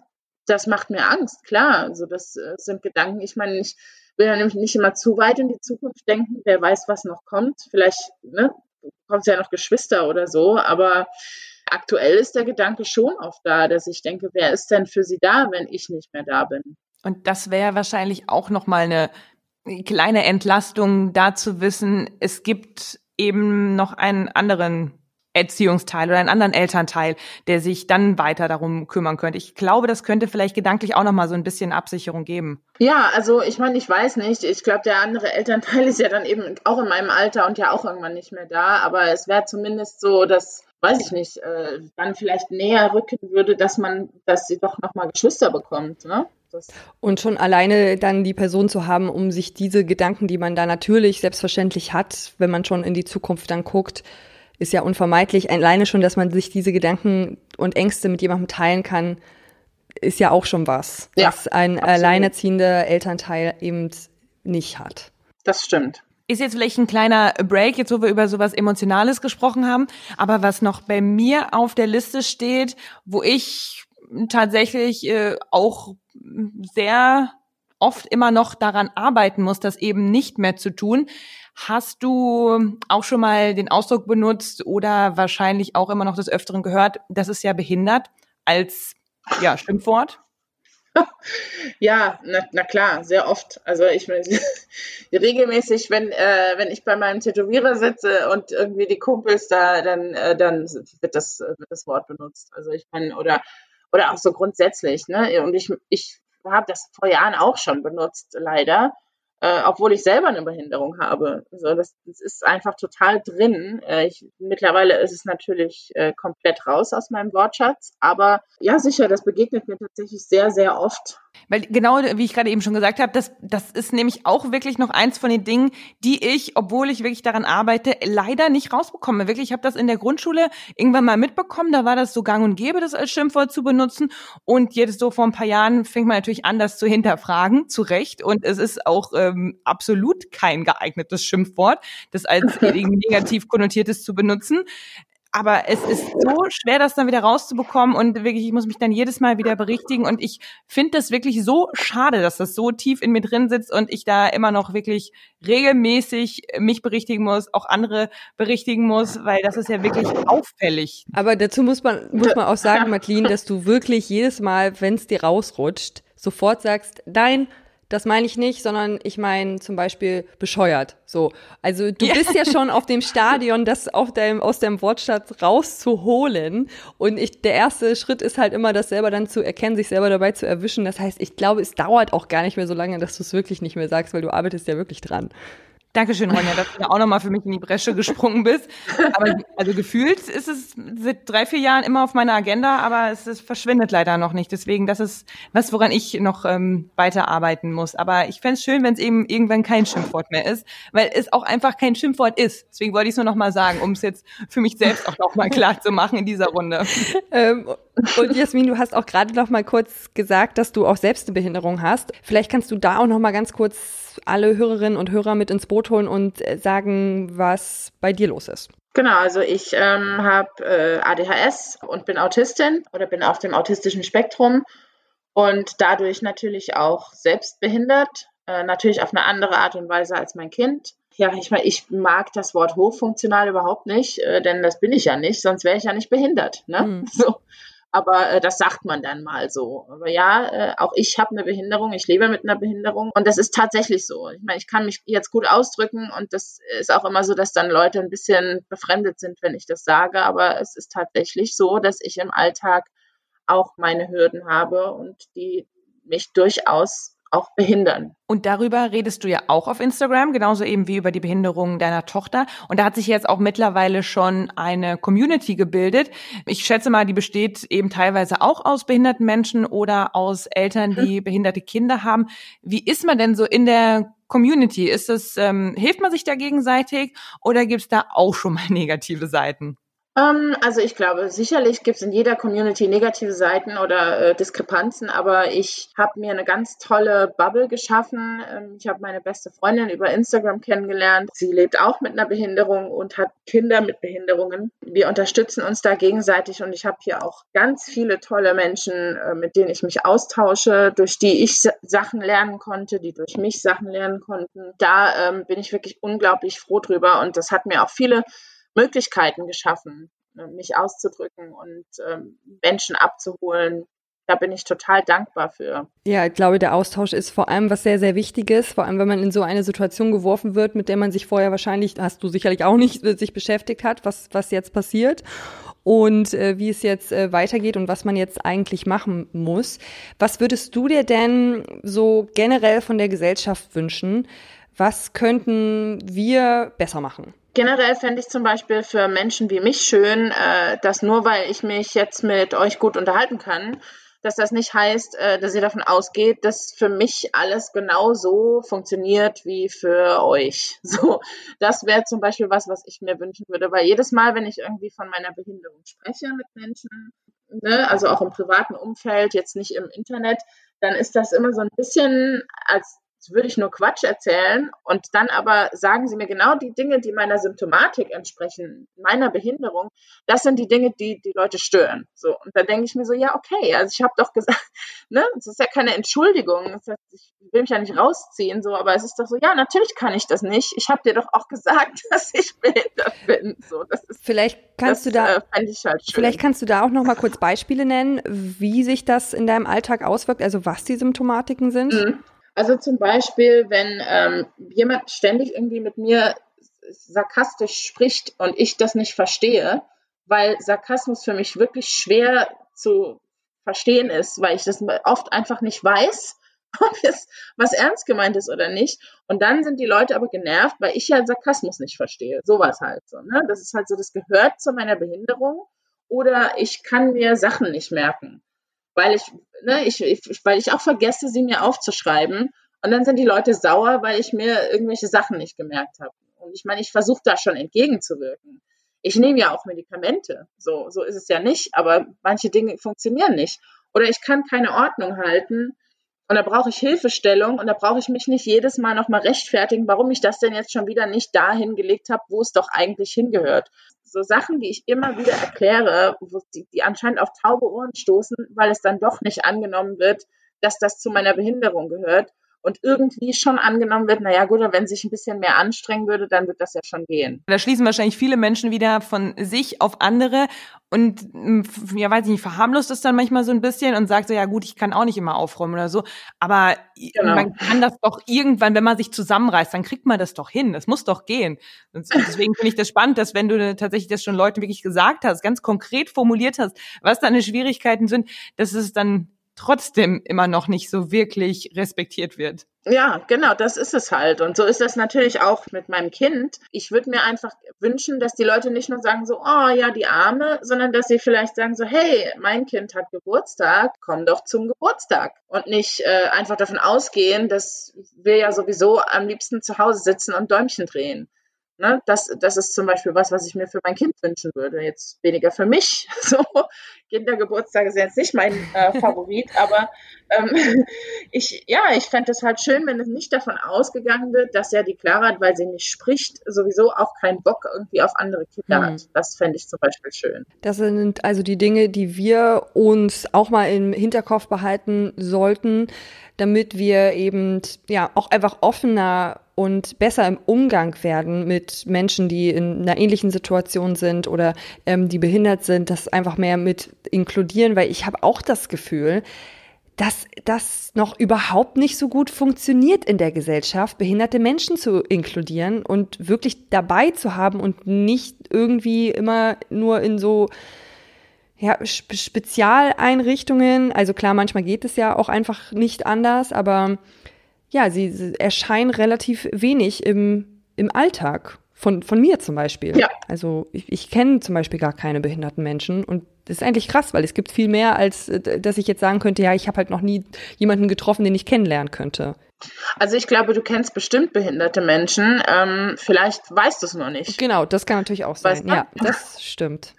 Speaker 1: Das macht mir Angst, klar. Also das äh, sind Gedanken. Ich meine, ich will ja nämlich nicht immer zu weit in die Zukunft denken. Wer weiß, was noch kommt. Vielleicht ne, kommt ja noch Geschwister oder so, aber aktuell ist der Gedanke schon oft da, dass ich denke, wer ist denn für sie da, wenn ich nicht mehr da bin?
Speaker 3: Und das wäre wahrscheinlich auch noch mal eine kleine Entlastung, da zu wissen, es gibt eben noch einen anderen Erziehungsteil oder einen anderen Elternteil, der sich dann weiter darum kümmern könnte. Ich glaube, das könnte vielleicht gedanklich auch noch mal so ein bisschen Absicherung geben.
Speaker 1: Ja, also ich meine, ich weiß nicht. Ich glaube, der andere Elternteil [LAUGHS] ist ja dann eben auch in meinem Alter und ja auch irgendwann nicht mehr da. Aber es wäre zumindest so, dass weiß ich nicht, äh, dann vielleicht näher rücken würde, dass man, dass sie doch nochmal Geschwister bekommt, ne?
Speaker 2: Das und schon alleine dann die Person zu haben, um sich diese Gedanken, die man da natürlich selbstverständlich hat, wenn man schon in die Zukunft dann guckt, ist ja unvermeidlich. Alleine schon, dass man sich diese Gedanken und Ängste mit jemandem teilen kann, ist ja auch schon was, ja, was ein absolut. alleinerziehender Elternteil eben nicht hat.
Speaker 1: Das stimmt
Speaker 3: ist jetzt vielleicht ein kleiner Break, jetzt wo wir über sowas Emotionales gesprochen haben. Aber was noch bei mir auf der Liste steht, wo ich tatsächlich äh, auch sehr oft immer noch daran arbeiten muss, das eben nicht mehr zu tun. Hast du auch schon mal den Ausdruck benutzt oder wahrscheinlich auch immer noch des Öfteren gehört, das ist ja behindert als ja, Schimpfwort? [LAUGHS]
Speaker 1: ja, na, na, klar, sehr oft. Also ich meine, [LAUGHS] regelmäßig, wenn, äh, wenn ich bei meinem Tätowierer sitze und irgendwie die Kumpels da, dann, äh, dann wird das, wird das Wort benutzt. Also ich meine, oder, oder auch so grundsätzlich, ne? Und ich, ich habe das vor Jahren auch schon benutzt, leider äh, obwohl ich selber eine Behinderung habe. Also das, das ist einfach total drin. Äh, ich, mittlerweile ist es natürlich äh, komplett raus aus meinem Wortschatz, aber ja, sicher, das begegnet mir tatsächlich sehr, sehr oft.
Speaker 3: Weil genau, wie ich gerade eben schon gesagt habe, das, das ist nämlich auch wirklich noch eins von den Dingen, die ich, obwohl ich wirklich daran arbeite, leider nicht rausbekomme. Wirklich, ich habe das in der Grundschule irgendwann mal mitbekommen, da war das so gang und gäbe, das als Schimpfwort zu benutzen. Und jetzt so vor ein paar Jahren fängt man natürlich an, das zu hinterfragen, zu Recht. Und es ist auch äh, ähm, absolut kein geeignetes Schimpfwort, das als [LAUGHS] negativ konnotiertes zu benutzen. Aber es ist so schwer, das dann wieder rauszubekommen und wirklich, ich muss mich dann jedes Mal wieder berichtigen und ich finde das wirklich so schade, dass das so tief in mir drin sitzt und ich da immer noch wirklich regelmäßig mich berichtigen muss, auch andere berichtigen muss, weil das ist ja wirklich auffällig.
Speaker 2: Aber dazu muss man, muss man auch sagen, [LAUGHS] Madeline, dass du wirklich jedes Mal, wenn es dir rausrutscht, sofort sagst, nein, das meine ich nicht, sondern ich meine zum Beispiel bescheuert. So, also du ja. bist ja schon auf dem Stadion, das auf deinem, aus deinem Wortschatz rauszuholen. Und ich, der erste Schritt ist halt immer, das selber dann zu erkennen, sich selber dabei zu erwischen. Das heißt, ich glaube, es dauert auch gar nicht mehr so lange, dass du es wirklich nicht mehr sagst, weil du arbeitest ja wirklich dran.
Speaker 3: Dankeschön, Ronja, dass du auch nochmal für mich in die Bresche gesprungen bist. Aber also gefühlt ist es seit drei, vier Jahren immer auf meiner Agenda, aber es ist, verschwindet leider noch nicht. Deswegen, das ist was, woran ich noch ähm, weiterarbeiten muss. Aber ich fände es schön, wenn es eben irgendwann kein Schimpfwort mehr ist, weil es auch einfach kein Schimpfwort ist. Deswegen wollte ich es nur nochmal sagen, um es jetzt für mich selbst auch nochmal klar zu machen in dieser Runde.
Speaker 2: Ähm, Und Jasmin, du hast auch gerade noch mal kurz gesagt, dass du auch selbst eine Behinderung hast. Vielleicht kannst du da auch noch mal ganz kurz alle Hörerinnen und Hörer mit ins Boot holen und äh, sagen, was bei dir los ist.
Speaker 1: Genau, also ich ähm, habe äh, ADHS und bin Autistin oder bin auf dem autistischen Spektrum und dadurch natürlich auch selbst behindert, äh, natürlich auf eine andere Art und Weise als mein Kind. Ja, ich meine, ich mag das Wort hochfunktional überhaupt nicht, äh, denn das bin ich ja nicht, sonst wäre ich ja nicht behindert. Ne? Mhm. [LAUGHS] So. Aber äh, das sagt man dann mal so. Aber ja, äh, auch ich habe eine Behinderung, ich lebe mit einer Behinderung und das ist tatsächlich so. Ich meine, ich kann mich jetzt gut ausdrücken und das ist auch immer so, dass dann Leute ein bisschen befremdet sind, wenn ich das sage. Aber es ist tatsächlich so, dass ich im Alltag auch meine Hürden habe und die mich durchaus auch behindern.
Speaker 3: Und darüber redest du ja auch auf Instagram, genauso eben wie über die Behinderung deiner Tochter. Und da hat sich jetzt auch mittlerweile schon eine Community gebildet. Ich schätze mal, die besteht eben teilweise auch aus behinderten Menschen oder aus Eltern, die behinderte Kinder haben. Wie ist man denn so in der Community? Ist es, ähm, hilft man sich da gegenseitig oder gibt es da auch schon mal [LAUGHS] negative Seiten?
Speaker 1: Ähm, also ich glaube, sicherlich gibt es in jeder Community negative Seiten oder äh, Diskrepanzen, aber ich habe mir eine ganz tolle Bubble geschaffen. Ähm, ich habe meine beste Freundin über Instagram kennengelernt. Sie lebt auch mit einer Behinderung und hat Kinder mit Behinderungen. Wir unterstützen uns da gegenseitig und ich habe hier auch ganz viele tolle Menschen, äh, mit denen ich mich austausche, durch die ich Sachen lernen konnte, die durch mich Sachen lernen konnten. Da ähm, bin ich wirklich unglaublich froh drüber und das hat mir auch viele Möglichkeiten geschaffen, ne, mich auszudrücken und ähm, Menschen abzuholen. Da bin ich total dankbar für.
Speaker 2: Ja, ich glaube, der Austausch ist vor allem was sehr, sehr Wichtiges. Vor allem, wenn man in so eine Situation geworfen wird, mit der man sich vorher wahrscheinlich, hast du sicherlich auch nicht, äh, sich beschäftigt hat, was, was jetzt passiert und äh, wie es jetzt äh, weitergeht und was man jetzt eigentlich machen muss. Was würdest du dir denn so generell von der Gesellschaft wünschen? Was könnten wir besser machen?
Speaker 1: Generell fände ich zum Beispiel für Menschen wie mich schön, äh, dass nur weil ich mich jetzt mit euch gut unterhalten kann, dass das nicht heißt, äh, dass ihr davon ausgeht, dass für mich alles genau so funktioniert wie für euch. [LAUGHS] So, das wäre zum Beispiel was, was ich mir wünschen würde, weil jedes Mal, wenn ich irgendwie von meiner Behinderung spreche mit Menschen, ne, also auch im privaten Umfeld, jetzt nicht im Internet, dann ist das immer so ein bisschen als würde ich nur Quatsch erzählen und dann aber sagen sie mir genau die Dinge, die meiner Symptomatik entsprechen, meiner Behinderung, das sind die Dinge, die die Leute stören. So und da denke ich mir so, ja okay, also ich habe doch gesagt, [LAUGHS] ne, es ist ja keine Entschuldigung, das heißt, ich will mich ja nicht rausziehen, so, aber es ist doch so, ja natürlich kann ich das nicht. Ich habe dir doch auch [LAUGHS] gesagt, dass ich behindert bin. So, das ist,
Speaker 2: vielleicht kannst das, du da, äh, halt vielleicht kannst du da auch noch mal kurz Beispiele nennen, wie sich das in deinem Alltag auswirkt, also was die Symptomatiken sind. Mhm.
Speaker 1: Also zum Beispiel, wenn ähm, jemand ständig irgendwie mit mir sarkastisch spricht und ich das nicht verstehe, weil Sarkasmus für mich wirklich schwer zu verstehen ist, weil ich das oft einfach nicht weiß, [LAUGHS] ob es was ernst gemeint ist oder nicht. Und dann sind die Leute aber genervt, weil ich ja Sarkasmus nicht verstehe. Sowas halt so. Ne? Das ist halt so, das gehört zu meiner Behinderung oder ich kann mir Sachen nicht merken weil ich, ne, ich, ich, weil ich auch vergesse, sie mir aufzuschreiben. Und dann sind die Leute sauer, weil ich mir irgendwelche Sachen nicht gemerkt habe. Und ich meine, ich versuche da schon entgegenzuwirken. Ich nehme ja auch Medikamente. So, so ist es ja nicht, aber manche Dinge funktionieren nicht. Oder ich kann keine Ordnung halten und da brauche ich Hilfestellung und da brauche ich mich nicht jedes Mal nochmal rechtfertigen, warum ich das denn jetzt schon wieder nicht dahin gelegt habe, wo es doch eigentlich hingehört. So Sachen, die ich immer wieder erkläre, die, die anscheinend auf taube Ohren stoßen, weil es dann doch nicht angenommen wird, dass das zu meiner Behinderung gehört und irgendwie schon angenommen wird, naja gut, wenn sich ein bisschen mehr anstrengen würde, dann wird das ja schon gehen.
Speaker 3: Da schließen wahrscheinlich viele Menschen wieder von sich auf andere und hm, ja, weiß ich nicht, verharmlost es dann manchmal so ein bisschen und sagt so, ja gut, ich kann auch nicht immer aufräumen oder so, aber genau. man kann das doch irgendwann, wenn man sich zusammenreißt, dann kriegt man das doch hin, das muss doch gehen. Und deswegen finde ich das spannend, dass wenn du tatsächlich das schon Leuten wirklich gesagt hast, ganz konkret formuliert hast, was deine Schwierigkeiten sind, dass es dann trotzdem immer noch nicht so wirklich respektiert wird.
Speaker 1: Ja, genau, das ist es halt. Und so ist das natürlich auch mit meinem Kind. Ich würde mir einfach wünschen, dass die Leute nicht nur sagen so, oh ja, die Arme, sondern dass sie vielleicht sagen so, hey, mein Kind hat Geburtstag, komm doch zum Geburtstag. Und nicht äh, einfach davon ausgehen, dass wir ja sowieso am liebsten zu Hause sitzen und Däumchen drehen. Ne? Das, das ist zum Beispiel was, was ich mir für mein Kind wünschen würde. Jetzt weniger für mich. [LAUGHS] So, Kindergeburtstag ist jetzt nicht mein äh, Favorit, [LAUGHS] aber ähm, [LAUGHS] ich, ja, ich fände es halt schön, wenn es nicht davon ausgegangen wird, dass ja die Clara, weil sie nicht spricht, sowieso auch keinen Bock irgendwie auf andere Kinder mhm. hat. Das fände ich zum Beispiel schön.
Speaker 2: Das sind also die Dinge, die wir uns auch mal im Hinterkopf behalten sollten, damit wir eben ja auch einfach offener und besser im Umgang werden mit Menschen, die in einer ähnlichen Situation sind oder ähm, die behindert sind, das einfach mehr mit inkludieren, weil ich habe auch das Gefühl, dass das noch überhaupt nicht so gut funktioniert in der Gesellschaft, behinderte Menschen zu inkludieren und wirklich dabei zu haben und nicht irgendwie immer nur in so ja, Spezialeinrichtungen. Also klar, manchmal geht es ja auch einfach nicht anders, aber ja, sie, sie erscheinen relativ wenig im, im Alltag. Von, von mir zum Beispiel. Ja. Also ich, ich kenne zum Beispiel gar keine behinderten Menschen und das ist eigentlich krass, weil es gibt viel mehr, als äh, dass ich jetzt sagen könnte, ja, ich habe halt noch nie jemanden getroffen, den ich kennenlernen könnte.
Speaker 1: Also ich glaube, du kennst bestimmt behinderte Menschen. Ähm, vielleicht weißt du es noch nicht.
Speaker 2: Genau, das kann natürlich auch sein. Ja, das stimmt.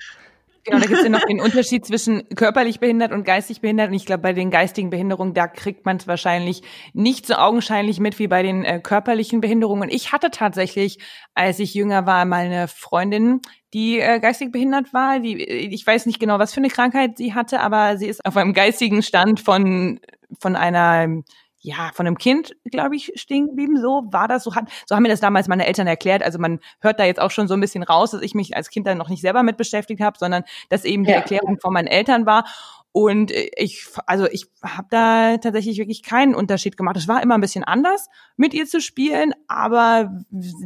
Speaker 3: Genau, da gibt es ja noch den Unterschied zwischen körperlich behindert und geistig behindert. Und ich glaube, bei den geistigen Behinderungen, da kriegt man es wahrscheinlich nicht so augenscheinlich mit wie bei den äh, körperlichen Behinderungen. Und ich hatte tatsächlich, als ich jünger war, mal eine Freundin, die äh, geistig behindert war. Die, ich weiß nicht genau, was für eine Krankheit sie hatte, aber sie ist auf einem geistigen Stand von, von einer ja, von einem Kind, glaube ich, stehen geblieben. So war das. So, hat, so haben mir das damals meine Eltern erklärt. Also man hört da jetzt auch schon so ein bisschen raus, dass ich mich als Kind dann noch nicht selber mit beschäftigt habe, sondern dass eben die ja. Erklärung von meinen Eltern war. Und ich, also ich habe da tatsächlich wirklich keinen Unterschied gemacht. Es war immer ein bisschen anders, mit ihr zu spielen, aber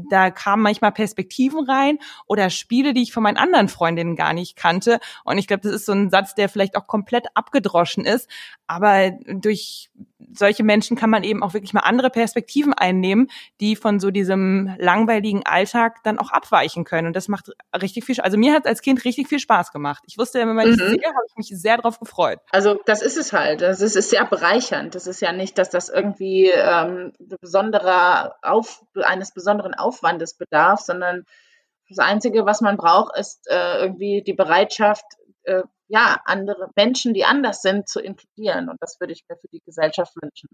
Speaker 3: da kamen manchmal Perspektiven rein oder Spiele, die ich von meinen anderen Freundinnen gar nicht kannte. Und ich glaube, das ist so ein Satz, der vielleicht auch komplett abgedroschen ist. Aber durch solche Menschen kann man eben auch wirklich mal andere Perspektiven einnehmen, die von so diesem langweiligen Alltag dann auch abweichen können. Und das macht richtig viel, also mir hat als Kind richtig viel Spaß gemacht. Ich wusste, wenn man mhm. sehe, habe ich mich sehr darauf gefreut.
Speaker 1: Also das ist es halt. Das ist, ist sehr bereichernd. Das ist ja nicht, dass das irgendwie ähm, besonderer Auf, eines besonderen Aufwandes bedarf, sondern das Einzige, was man braucht, ist äh, irgendwie die Bereitschaft, äh, ja, andere Menschen, die anders sind, zu inkludieren. Und das würde ich mir für die Gesellschaft wünschen.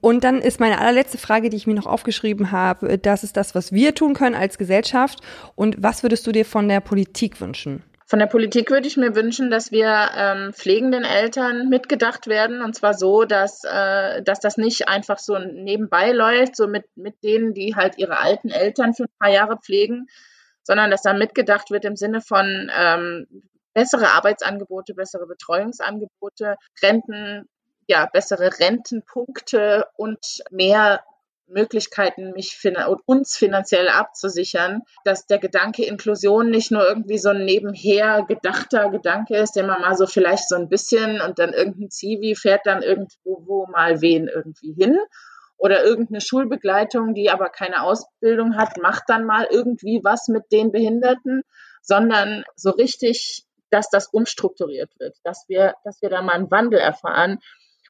Speaker 2: Und dann ist meine allerletzte Frage, die ich mir noch aufgeschrieben habe, das ist das, was wir tun können als Gesellschaft. Und was würdest du dir von der Politik wünschen?
Speaker 1: Von der Politik würde ich mir wünschen, dass wir ähm, pflegenden Eltern mitgedacht werden. Und zwar so, dass, äh, dass das nicht einfach so nebenbei läuft, so mit, mit denen, die halt ihre alten Eltern für ein paar Jahre pflegen, sondern dass da mitgedacht wird im Sinne von, ähm, bessere Arbeitsangebote, bessere Betreuungsangebote, Renten, ja, bessere Rentenpunkte und mehr Möglichkeiten, mich und uns finanziell abzusichern, dass der Gedanke Inklusion nicht nur irgendwie so ein nebenher gedachter Gedanke ist, den man mal so vielleicht so ein bisschen und dann irgendein Zivi fährt dann irgendwo wo mal wen irgendwie hin oder irgendeine Schulbegleitung, die aber keine Ausbildung hat, macht dann mal irgendwie was mit den Behinderten, sondern so richtig dass das umstrukturiert wird, dass wir, dass wir da mal einen Wandel erfahren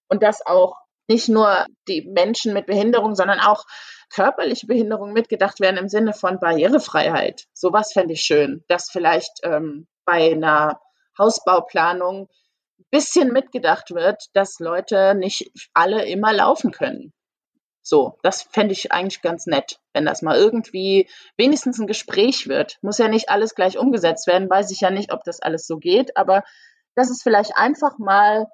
Speaker 1: und dass auch nicht nur die Menschen mit Behinderung, sondern auch körperliche Behinderung mitgedacht werden im Sinne von Barrierefreiheit. Sowas fände ich schön, dass vielleicht ähm, bei einer Hausbauplanung ein bisschen mitgedacht wird, dass Leute nicht alle immer laufen können. So, das fände ich eigentlich ganz nett, wenn das mal irgendwie wenigstens ein Gespräch wird. Muss ja nicht alles gleich umgesetzt werden, weiß ich ja nicht, ob das alles so geht, aber dass es vielleicht einfach mal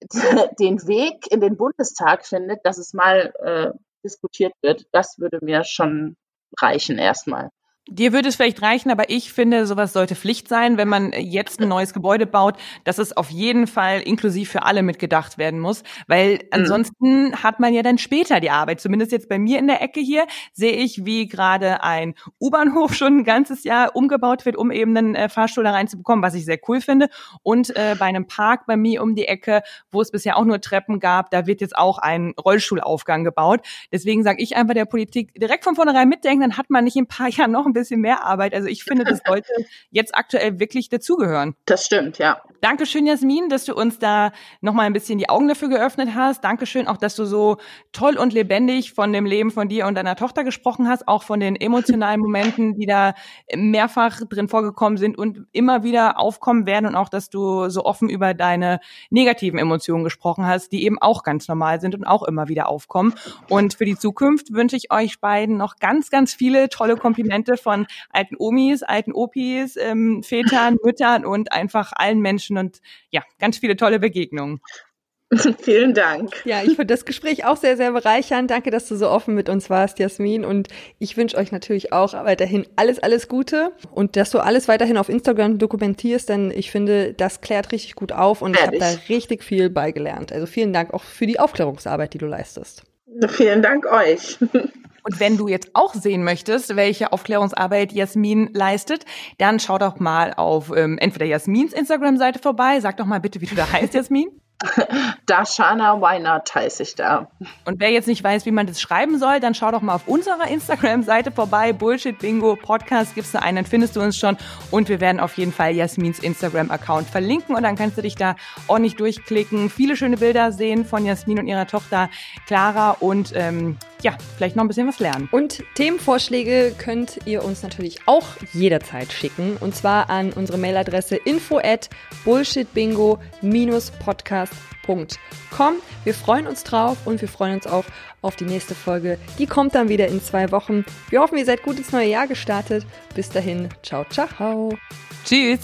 Speaker 1: [LAUGHS] den Weg in den Bundestag findet, dass es mal äh, diskutiert wird, das würde mir schon reichen erstmal.
Speaker 3: Dir würde es vielleicht reichen, aber ich finde, sowas sollte Pflicht sein, wenn man jetzt ein neues Gebäude baut, dass es auf jeden Fall inklusiv für alle mitgedacht werden muss, weil mhm. ansonsten mhm. hat man ja dann später die Arbeit. Zumindest jetzt bei mir in der Ecke hier sehe ich, wie gerade ein U-Bahnhof schon ein ganzes Jahr umgebaut wird, um eben einen äh, Fahrstuhl da reinzubekommen, was ich sehr cool finde. Und äh, bei einem Park bei mir um die Ecke, wo es bisher auch nur Treppen gab, da wird jetzt auch ein Rollstuhlaufgang gebaut. Deswegen sage ich einfach der Politik direkt von vornherein mitdenken, dann hat man nicht in ein paar [LAUGHS] Jahren noch ein bisschen mehr Arbeit. Also ich finde, das sollte [LAUGHS] jetzt aktuell wirklich dazugehören.
Speaker 1: Das stimmt, ja.
Speaker 3: Dankeschön, Jasmin, dass du uns da nochmal ein bisschen die Augen dafür geöffnet hast. Dankeschön auch, dass du so toll und lebendig von dem Leben von dir und deiner Tochter gesprochen hast, auch von den emotionalen Momenten, die da mehrfach drin vorgekommen sind und immer wieder aufkommen werden und auch, dass du so offen über deine negativen Emotionen gesprochen hast, die eben auch ganz normal sind und auch immer wieder aufkommen. Und für die Zukunft wünsche ich euch beiden noch ganz, ganz viele tolle Komplimente von alten Omis, alten Opis, ähm, Vätern, [LAUGHS] Müttern und einfach allen Menschen und ja, ganz viele tolle Begegnungen. [LAUGHS]
Speaker 1: Vielen Dank.
Speaker 2: Ja, ich fand das Gespräch auch sehr, sehr bereichernd. Danke, dass du so offen mit uns warst, Jasmin. Und ich wünsche euch natürlich auch weiterhin alles, alles Gute und dass du alles weiterhin auf Instagram dokumentierst, denn ich finde, das klärt richtig gut auf und Ehrlich? ich habe da richtig viel beigelernt. Also vielen Dank auch für die Aufklärungsarbeit, die du leistest.
Speaker 1: Vielen Dank euch. [LAUGHS]
Speaker 3: Und wenn du jetzt auch sehen möchtest, welche Aufklärungsarbeit Jasmin leistet, dann schau doch mal auf ähm, entweder Jasmins Instagram-Seite vorbei. Sag doch mal bitte, wie du da heißt, [LAUGHS] Jasmin.
Speaker 1: Dashana Weinert heiße ich da.
Speaker 3: Und wer jetzt nicht weiß, wie man das schreiben soll, dann schau doch mal auf unserer Instagram-Seite vorbei. Bullshit Bingo Podcast gibst du ein, dann findest du uns schon. Und wir werden auf jeden Fall Jasmins Instagram-Account verlinken und dann kannst du dich da ordentlich durchklicken. Viele schöne Bilder sehen von Jasmin und ihrer Tochter Clara und ähm, ja, vielleicht noch ein bisschen was lernen.
Speaker 2: Und Themenvorschläge könnt ihr uns natürlich auch jederzeit schicken. Und zwar an unsere Mailadresse info at bullshitbingo-podcast.com. Wir freuen uns drauf und wir freuen uns auch auf die nächste Folge. Die kommt dann wieder in zwei Wochen. Wir hoffen, ihr seid gut ins neue Jahr gestartet. Bis dahin, ciao, ciao.
Speaker 3: Tschüss.